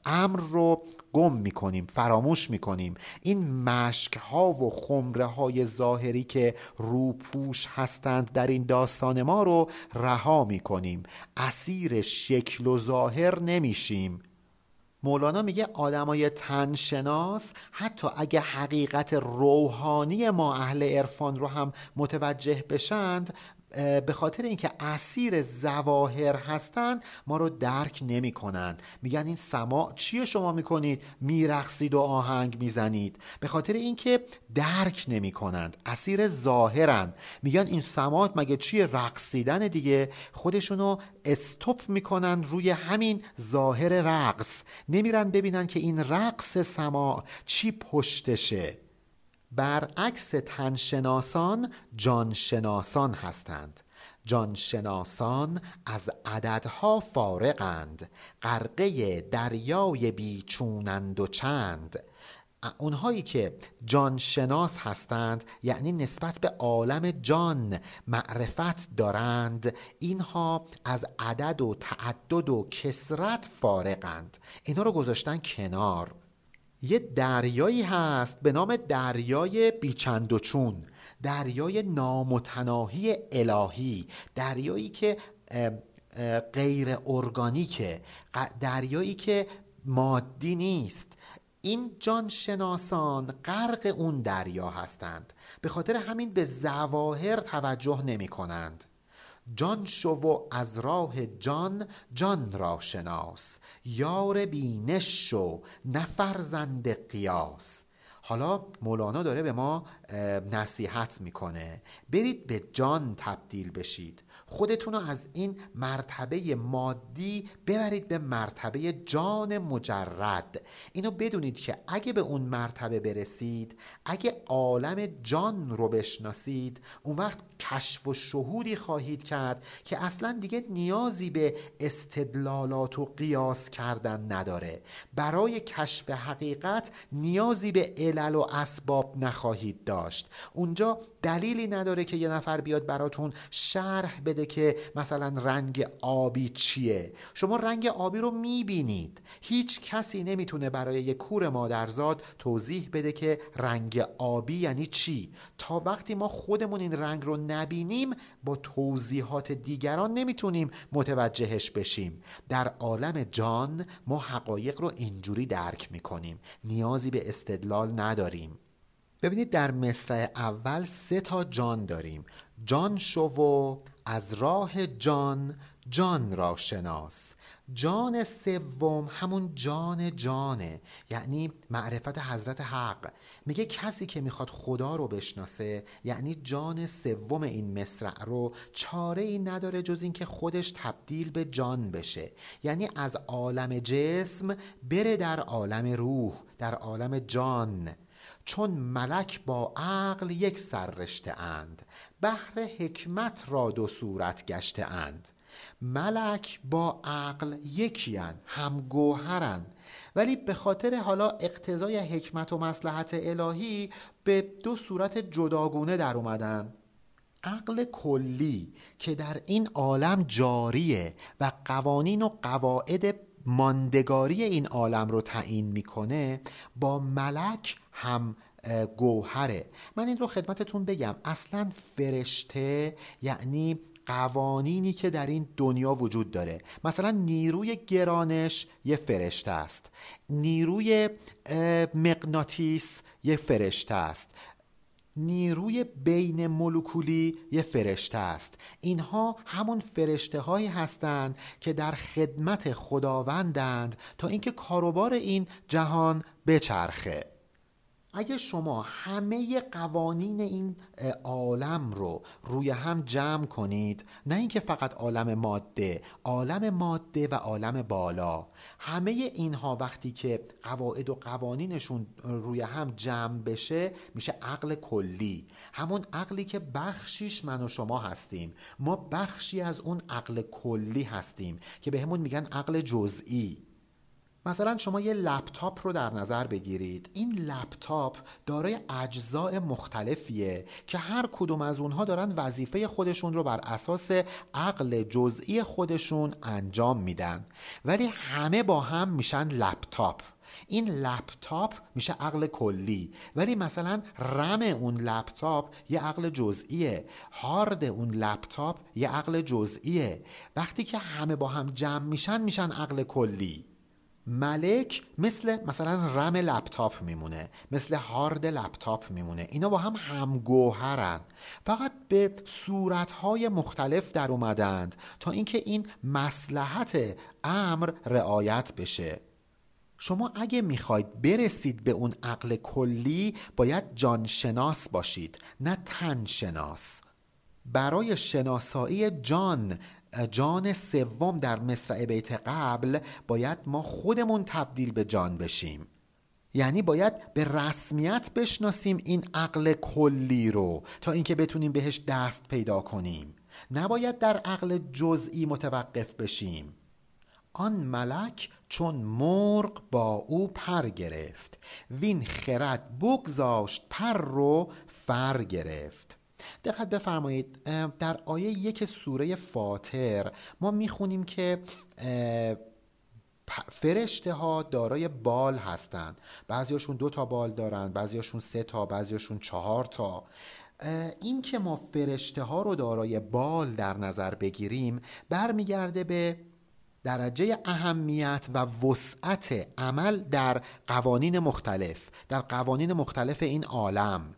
S1: امر رو گم می‌کنیم فراموش می‌کنیم. این مشک ها و خمره های ظاهری که روپوش هستند در این داستان ما رو رها می‌کنیم. اسیر شکل و ظاهر نمیشیم. مولانا میگه آدمای تنشناس حتی اگه حقیقت روحانی ما اهل عرفان رو هم متوجه بشند به خاطر اینکه اسیر زواهر هستند ما رو درک نمی کنند میگن این سماع چیه شما می‌کنید؟ میرخصید و آهنگ می‌زنید. به خاطر اینکه درک نمی کنند اسیر ظاهرند میگن این سماع مگه چیه؟ رقصیدن دیگه. خودشونو استوب می‌کنن روی همین ظاهر رقص. نمیرن ببینن که این رقص سماع چی پشتشه. برعکس تنشناسان جانشناسان هستند. جانشناسان از عددها فارغند. غرقه دریای بیچونند و چند. اونهایی که جانشناس هستند یعنی نسبت به عالم جان معرفت دارند اینها از عدد و تعدد و کسرت فارغند. اینها رو گذاشتن کنار. یه دریایی هست به نام دریای بیچند و چون دریای نامتناهی الهی دریایی که غیر ارگانیکه دریایی که مادی نیست. این جان شناسان غرق اون دریا هستند. به خاطر همین به زواهر توجه نمی کنند جان شو و از راه جان جان را شناس. یار بینش شو نفرزند قیاس. حالا مولانا داره به ما نصیحت می‌کنه. برید به جان تبدیل بشید. خودتون رو از این مرتبه مادی ببرید به مرتبه جان مجرد. اینو بدونید که اگه به اون مرتبه برسید اگه عالم جان رو بشناسید اون وقت کشف و شهودی خواهید کرد که اصلا دیگه نیازی به استدلالات و قیاس کردن نداره. برای کشف حقیقت نیازی به علل و اسباب نخواهید داشت. اونجا دلیلی نداره که یه نفر بیاد براتون شرح بده که مثلا رنگ آبی چیه؟ شما رنگ آبی رو می‌بینید. هیچ کسی نمی‌تونه برای یک کور مادرزاد توضیح بده که رنگ آبی یعنی چی. تا وقتی ما خودمون این رنگ رو نبینیم با توضیحات دیگران نمی‌تونیم متوجهش بشیم. در عالم جان ما حقایق رو اینجوری درک می‌کنیم. نیازی به استدلال نداریم. ببینید در مصرع اول سه تا جان داریم. جان شو و از راه جان جان را شناس. جان سوم همون جان جانه یعنی معرفت حضرت حق. میگه کسی که می‌خواد خدا رو بشناسه یعنی جان سوم این مصرع رو چاره ای نداره جز اینکه خودش تبدیل به جان بشه. یعنی از عالم جسم بره در عالم روح در عالم جان. چون ملک با عقل یک سر رشته اند بهر حکمت را دو صورت گشته اند. ملک با عقل یکی هم گوهرن ولی به خاطر حالا اقتضای حکمت و مسلحت الهی به دو صورت جداگونه در اومدن. عقل کلی که در این عالم جاریه و قوانین و قواعد ماندگاری این عالم رو تعیین می‌کنه با ملک هم گوهره. من این رو خدمتتون بگم. اصلا فرشته یعنی قوانینی که در این دنیا وجود داره. مثلا نیروی گرانش یه فرشته است. نیروی مغناطیس یه فرشته است. نیروی بین مولکولی یه فرشته است. اینها همون فرشته هایی هستند که در خدمت خداوندند تا اینکه کاروبار این جهان بچرخه. اگه شما همه قوانین این عالم رو روی هم جمع کنید نه اینکه فقط عالم ماده عالم ماده و عالم بالا. همه اینها وقتی که قواعد و قوانینشون روی هم جمع بشه میشه عقل کلی. همون عقلی که بخشیش من و شما هستیم. ما بخشی از اون عقل کلی هستیم که به همون میگن عقل جزئی. مثلا شما یه لپتاپ رو در نظر بگیرید. این لپتاپ دارای اجزاء مختلفیه که هر کدوم از اونها دارن وظیفه خودشون رو بر اساس عقل جزئی خودشون انجام میدن. ولی همه با هم میشن لپتاپ. این لپتاپ میشه عقل کلی. ولی مثلا رم اون لپتاپ یه عقل جزئیه. هارد اون لپتاپ یه عقل جزئیه. وقتی که همه با هم جمع میشن میشن عقل کلی. ملک مثل مثلا رم لپتاپ میمونه مثل هارد لپتاپ میمونه. اینا با هم همگوهرن. فقط به صورتهای مختلف در اومدند تا اینکه این مسلحت امر رعایت بشه. شما اگه می‌خواید برسید به اون عقل کلی باید جانشناس باشید نه تن شناس برای شناسایی جان جان سوم در مصرع بیت قبل باید ما خودمون تبدیل به جان بشیم. یعنی باید به رسمیت بشناسیم این عقل کلی رو تا اینکه بتونیم بهش دست پیدا کنیم. نباید در عقل جزئی متوقف بشیم. آن ملک چون مرغ با او پر گرفت. وین خرد بگذاشت پر رو فر گرفت. دقت بفرمایید در آیه یک سوره فاطر ما می‌خونیم که فرشته ها دارای بال هستند. بعضیاشون دو تا بال دارن بعضیاشون سه تا بعضیاشون چهار تا. این که ما فرشته ها رو دارای بال در نظر بگیریم برمیگرده به درجه اهمیت و وسعت عمل در قوانین مختلف در قوانین مختلف این عالم.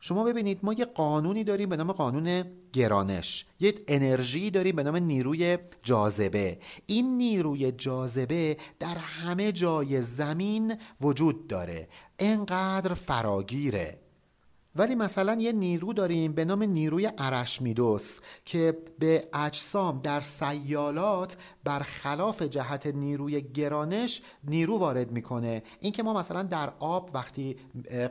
S1: شما ببینید ما یه قانونی داریم به نام قانون گرانش. یه انرژی داریم به نام نیروی جاذبه. این نیروی جاذبه در همه جای زمین وجود داره. انقدر فراگیره. ولی مثلا یه نیرو داریم به نام نیروی ارشمیدس که به اجسام در سیالات برخلاف جهت نیروی گرانش نیرو وارد می‌کنه. این که ما مثلا در آب وقتی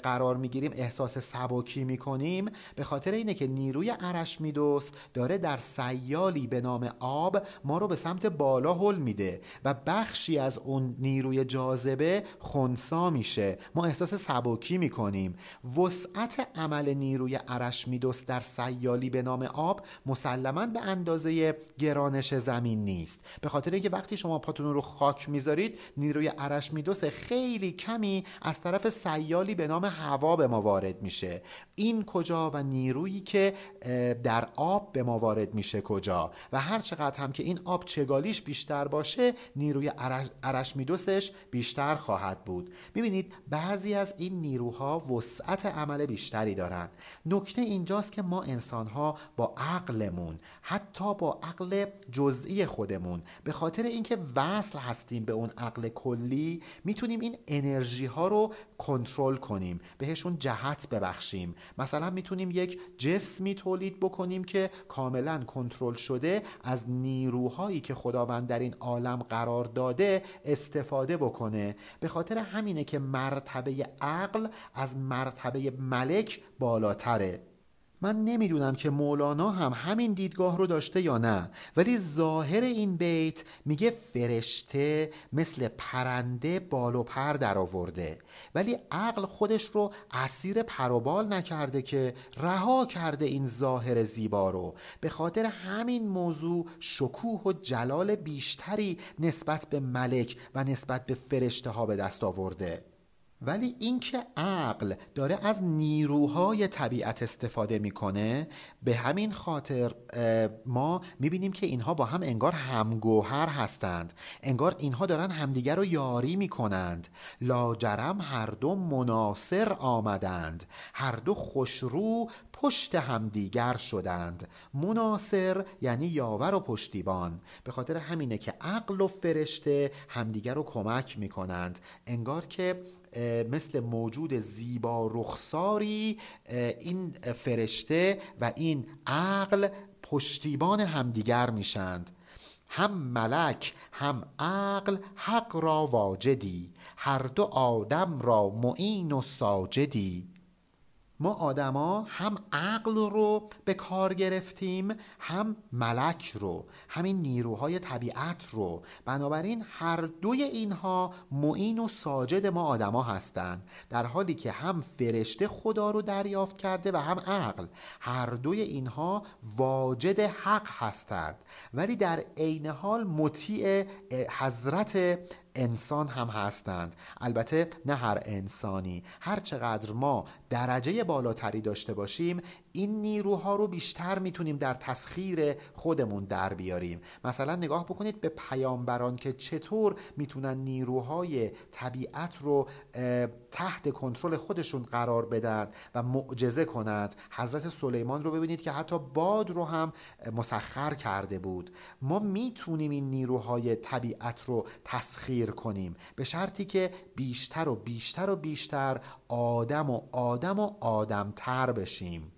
S1: قرار می‌گیریم احساس سبکی می‌کنیم به خاطر اینه که نیروی ارشمیدس داره در سیالی به نام آب ما رو به سمت بالا هل میده و بخشی از اون نیروی جاذبه خونسا میشه. ما احساس سبکی می‌کنیم. وسعت عمل نیروی ارشمیدس در سیالی به نام آب مسلما به اندازه گرانش زمین نیست. به خاطر اینکه وقتی شما پاتون رو خاک می‌ذارید نیروی ارشمیدس خیلی کمی از طرف سیالی به نام هوا به ما وارد میشه. این کجا و نیرویی که در آب به ما وارد میشه کجا؟ و هر چقدر هم که این آب چگالیش بیشتر باشه نیروی ارشمیدسش بیشتر خواهد بود. می‌بینید بعضی از این نیروها وسعت عمل بیشتری دارند. نکته اینجاست که ما انسانها با عقلمون حتی با عقل جزئی خودمون به خاطر اینکه وصل هستیم به اون عقل کلی می‌تونیم این انرژی ها رو کنترل کنیم بهشون جهت ببخشیم. مثلا می‌تونیم یک جسمی تولید بکنیم که کاملا کنترل شده از نیروهایی که خداوند در این عالم قرار داده استفاده بکنه. به خاطر همینه که مرتبه عقل از مرتبه ملک بالاتره. من نمی‌دونم که مولانا هم همین دیدگاه رو داشته یا نه ولی ظاهر این بیت میگه فرشته مثل پرنده بال و پر در آورده ولی عقل خودش رو اسیر پروبال نکرده که رها کرده این ظاهر زیبا رو. به خاطر همین موضوع شکوه و جلال بیشتری نسبت به ملک و نسبت به فرشته ها به دست آورده. ولی اینکه عقل داره از نیروهای طبیعت استفاده می‌کنه به همین خاطر ما می‌بینیم که اینها با هم انگار همگوهر هستند. انگار اینها دارن همدیگر رو یاری می‌کنند. لاجرم هر دو مناصر آمدند. هر دو خوشرو پشت همدیگر شدند. مناصر یعنی یاور و پشتیبان. به خاطر همینه که عقل و فرشته همدیگر رو کمک می‌کنند. انگار که مثل موجود زیبا رخساری این فرشته و این عقل پشتیبان همدیگر میشند. هم ملک هم عقل حق را واجدی هر دو آدم را معین و ساجدی. ما آدما هم عقل رو به کار گرفتیم هم ملک رو همین نیروهای طبیعت رو. بنابراین هر دوی اینها معین و ساجد ما آدما هستند. در حالی که هم فرشته خدا رو دریافت کرده و هم عقل. هر دوی اینها واجد حق هستند. ولی در عین حال مطیع حضرت انسان هم هستند. البته نه هر انسانی. هر چقدر ما درجه بالاتری داشته باشیم این نیروها رو بیشتر می‌تونیم در تسخیر خودمون در بیاریم. مثلا نگاه بکنید به پیامبران که چطور می‌تونن نیروهای طبیعت رو تحت کنترل خودشون قرار بدن و معجزه کنند. حضرت سلیمان رو ببینید که حتی باد رو هم مسخر کرده بود. ما می‌تونیم این نیروهای طبیعت رو تسخیر کنیم. به شرطی که بیشتر و بیشتر و بیشتر آدم و آدم و آدمتر بشیم.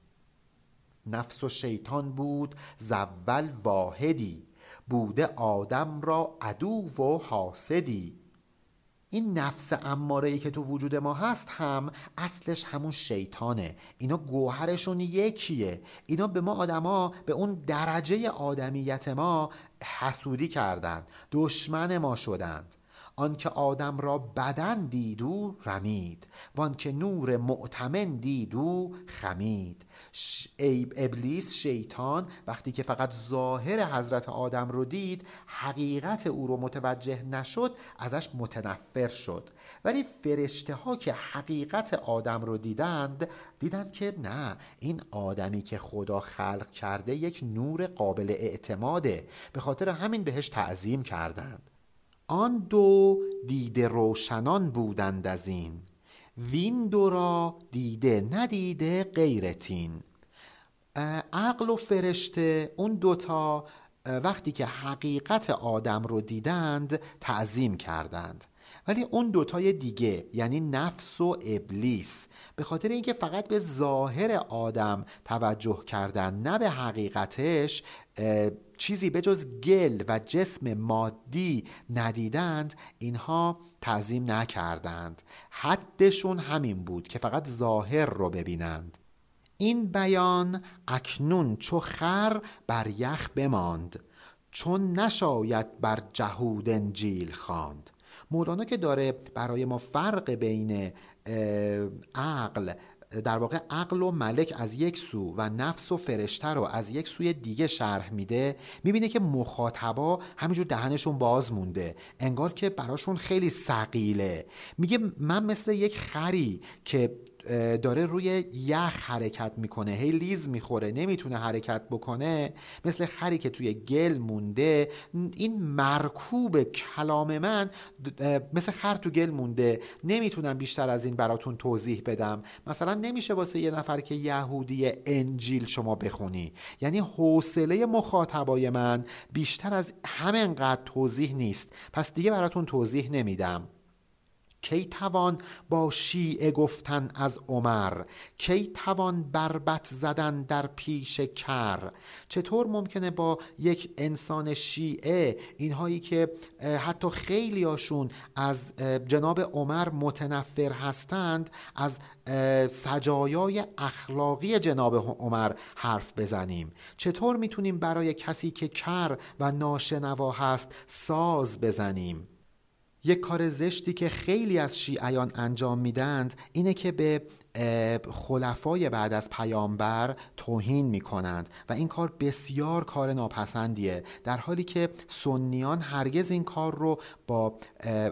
S1: نفس و شیطان بود زول واحدی. بوده آدم را عدو و حاسدی. این نفس اماره ای که تو وجود ما هست هم اصلش همون شیطانه. اینا گوهرشون یکیه. اینا به ما آدما به اون درجه آدمیت ما حسودی کردند دشمن ما شدند. آنکه آدم را بدن دید و رمید وانکه نور معتمن دید و خمید. ایب ابلیس شیطان وقتی که فقط ظاهر حضرت آدم رو دید حقیقت او رو متوجه نشد ازش متنفر شد. ولی فرشته ها که حقیقت آدم رو دیدند دیدند که نه این آدمی که خدا خلق کرده یک نور قابل اعتماده. به خاطر همین بهش تعظیم کردند. آن دو دیده روشنان بودند از این. وین دو را دیده ندیده غیرتین عقل و فرشته اون دوتا وقتی که حقیقت آدم رو دیدند تعظیم کردند. ولی اون دوتای دیگه یعنی نفس و ابلیس به خاطر اینکه فقط به ظاهر آدم توجه کردن نه به حقیقتش چیزی به جز گل و جسم مادی ندیدند اینها تعظیم نکردند. حدشون همین بود که فقط ظاهر رو ببینند. این بیان اکنون چو خر بر یخ بماند چون نشاید بر جهود انجیل خواند. مولانا که داره برای ما فرق بین عقل در واقع عقل و ملک از یک سو و نفس و فرشته رو از یک سوی دیگه شرح میده می‌بینه که مخاطبا همینجور دهنشون باز مونده. انگار که براشون خیلی سقیله میگه من مثل یک خری که داره روی یخ حرکت می‌کنه. هی لیز می‌خوره نمی‌تونه حرکت بکنه. مثل خری که توی گل مونده. این مرکوب کلام من مثل خر تو گل مونده. نمی‌تونم بیشتر از این براتون توضیح بدم. مثلا نمیشه واسه یه نفر که یهودی انجیل شما بخونی. یعنی حوصله مخاطبای من بیشتر از همینقدر توضیح نیست. پس دیگه براتون توضیح نمیدم. کی توان با شیعه گفتن از عمر؟ کی توان بربت زدن در پیش کر؟ چطور ممکنه با یک انسان شیعه اینهایی که حتی خیلی هاشون از جناب عمر متنفر هستند از سجایای اخلاقی جناب عمر حرف بزنیم؟ چطور می‌تونیم برای کسی که کر و ناشنوا هست ساز بزنیم؟ یک کار زشتی که خیلی از شیعیان انجام میدند اینه که به خلفای بعد از پیامبر توهین می کنند و این کار بسیار کار ناپسندیه در حالی که سنیان هرگز این کار رو با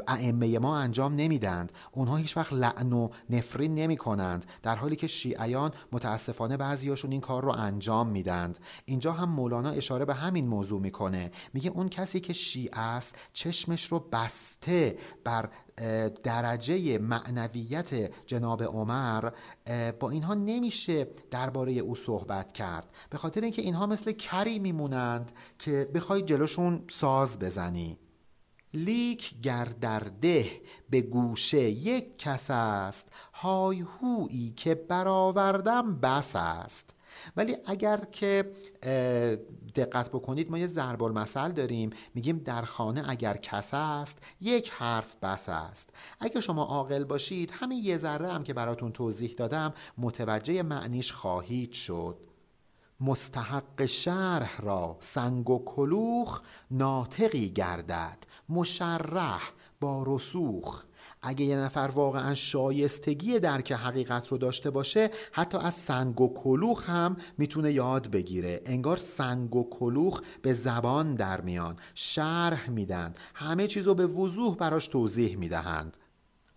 S1: ائمه ما انجام نمیدند اونها هیچ وقت لعن و نفرین نمی کنند در حالی که شیعیان متاسفانه بعضیاشون این کار رو انجام میدند اینجا هم مولانا اشاره به همین موضوع می‌کنه. میگه اون کسی که شیعه است چشمش رو بسته بر درجه معنویت جناب عمر با اینها نمیشه درباره او صحبت کرد. به خاطر اینکه اینها مثل کری میمونند که بخوای جلوشون ساز بزنی. لیک گر در ده به گوشه یک کس است های هویی که برآوردم بس است. ولی اگر که دقت بکنید ما یه ضرب المثل داریم. میگیم در خانه اگر کس است یک حرف بس است. اگر شما عاقل باشید همین یه ذره هم که براتون توضیح دادم متوجه معنیش خواهید شد. مستحق شرح را سنگ و کلوخ ناطقی گردد مشرح با رسوخ. اگه یه نفر واقعا شایستگی درک حقیقت رو داشته باشه حتی از سنگ و کلوخ هم می‌تونه یاد بگیره. انگار سنگ و کلوخ به زبان در میان شرح میدن. همه چیز رو به وضوح براش توضیح می‌دهند.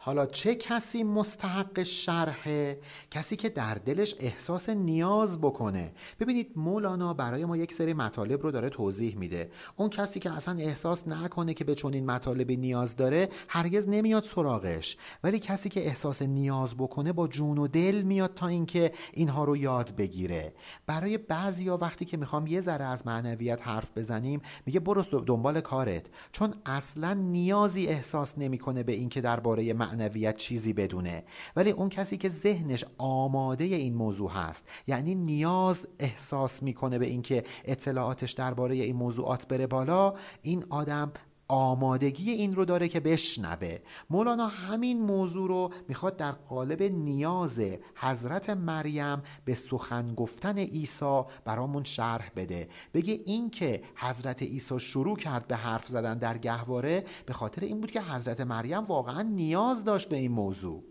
S1: حالا چه کسی مستحق شرحه؟ کسی که در دلش احساس نیاز بکنه. ببینید مولانا برای ما یک سری مطالب رو داره توضیح میده. اون کسی که اصلا احساس نکنه که به چنین مطالبی نیاز داره هرگز نمیاد سراغش. ولی کسی که احساس نیاز بکنه با جون و دل میاد تا اینکه اینها رو یاد بگیره. برای بعضیا وقتی که می‌خوام یه ذره از معنویت حرف بزنیم میگه برو دنبال کارت. چون اصلا نیازی احساس نمی‌کنه به اینکه درباره معنویت چیزی بدونه. ولی اون کسی که ذهنش آماده این موضوع هست یعنی نیاز احساس می‌کنه به اینکه اطلاعاتش درباره این موضوعات بره بالا این آدم آمادگی این رو داره که بشنوه. مولانا همین موضوع رو می‌خواد در قالب نیاز حضرت مریم به سخن گفتن عیسی برامون شرح بده. بگه این که حضرت عیسی شروع کرد به حرف زدن در گهواره به خاطر این بود که حضرت مریم واقعا نیاز داشت به این موضوع.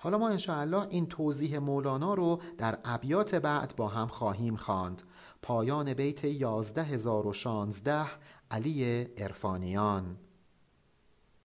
S1: حالا ما انشاءالله این توضیح مولانا رو در ابیات بعد با هم خواهیم خواند. پایان بیت 11016 علی ارفانیان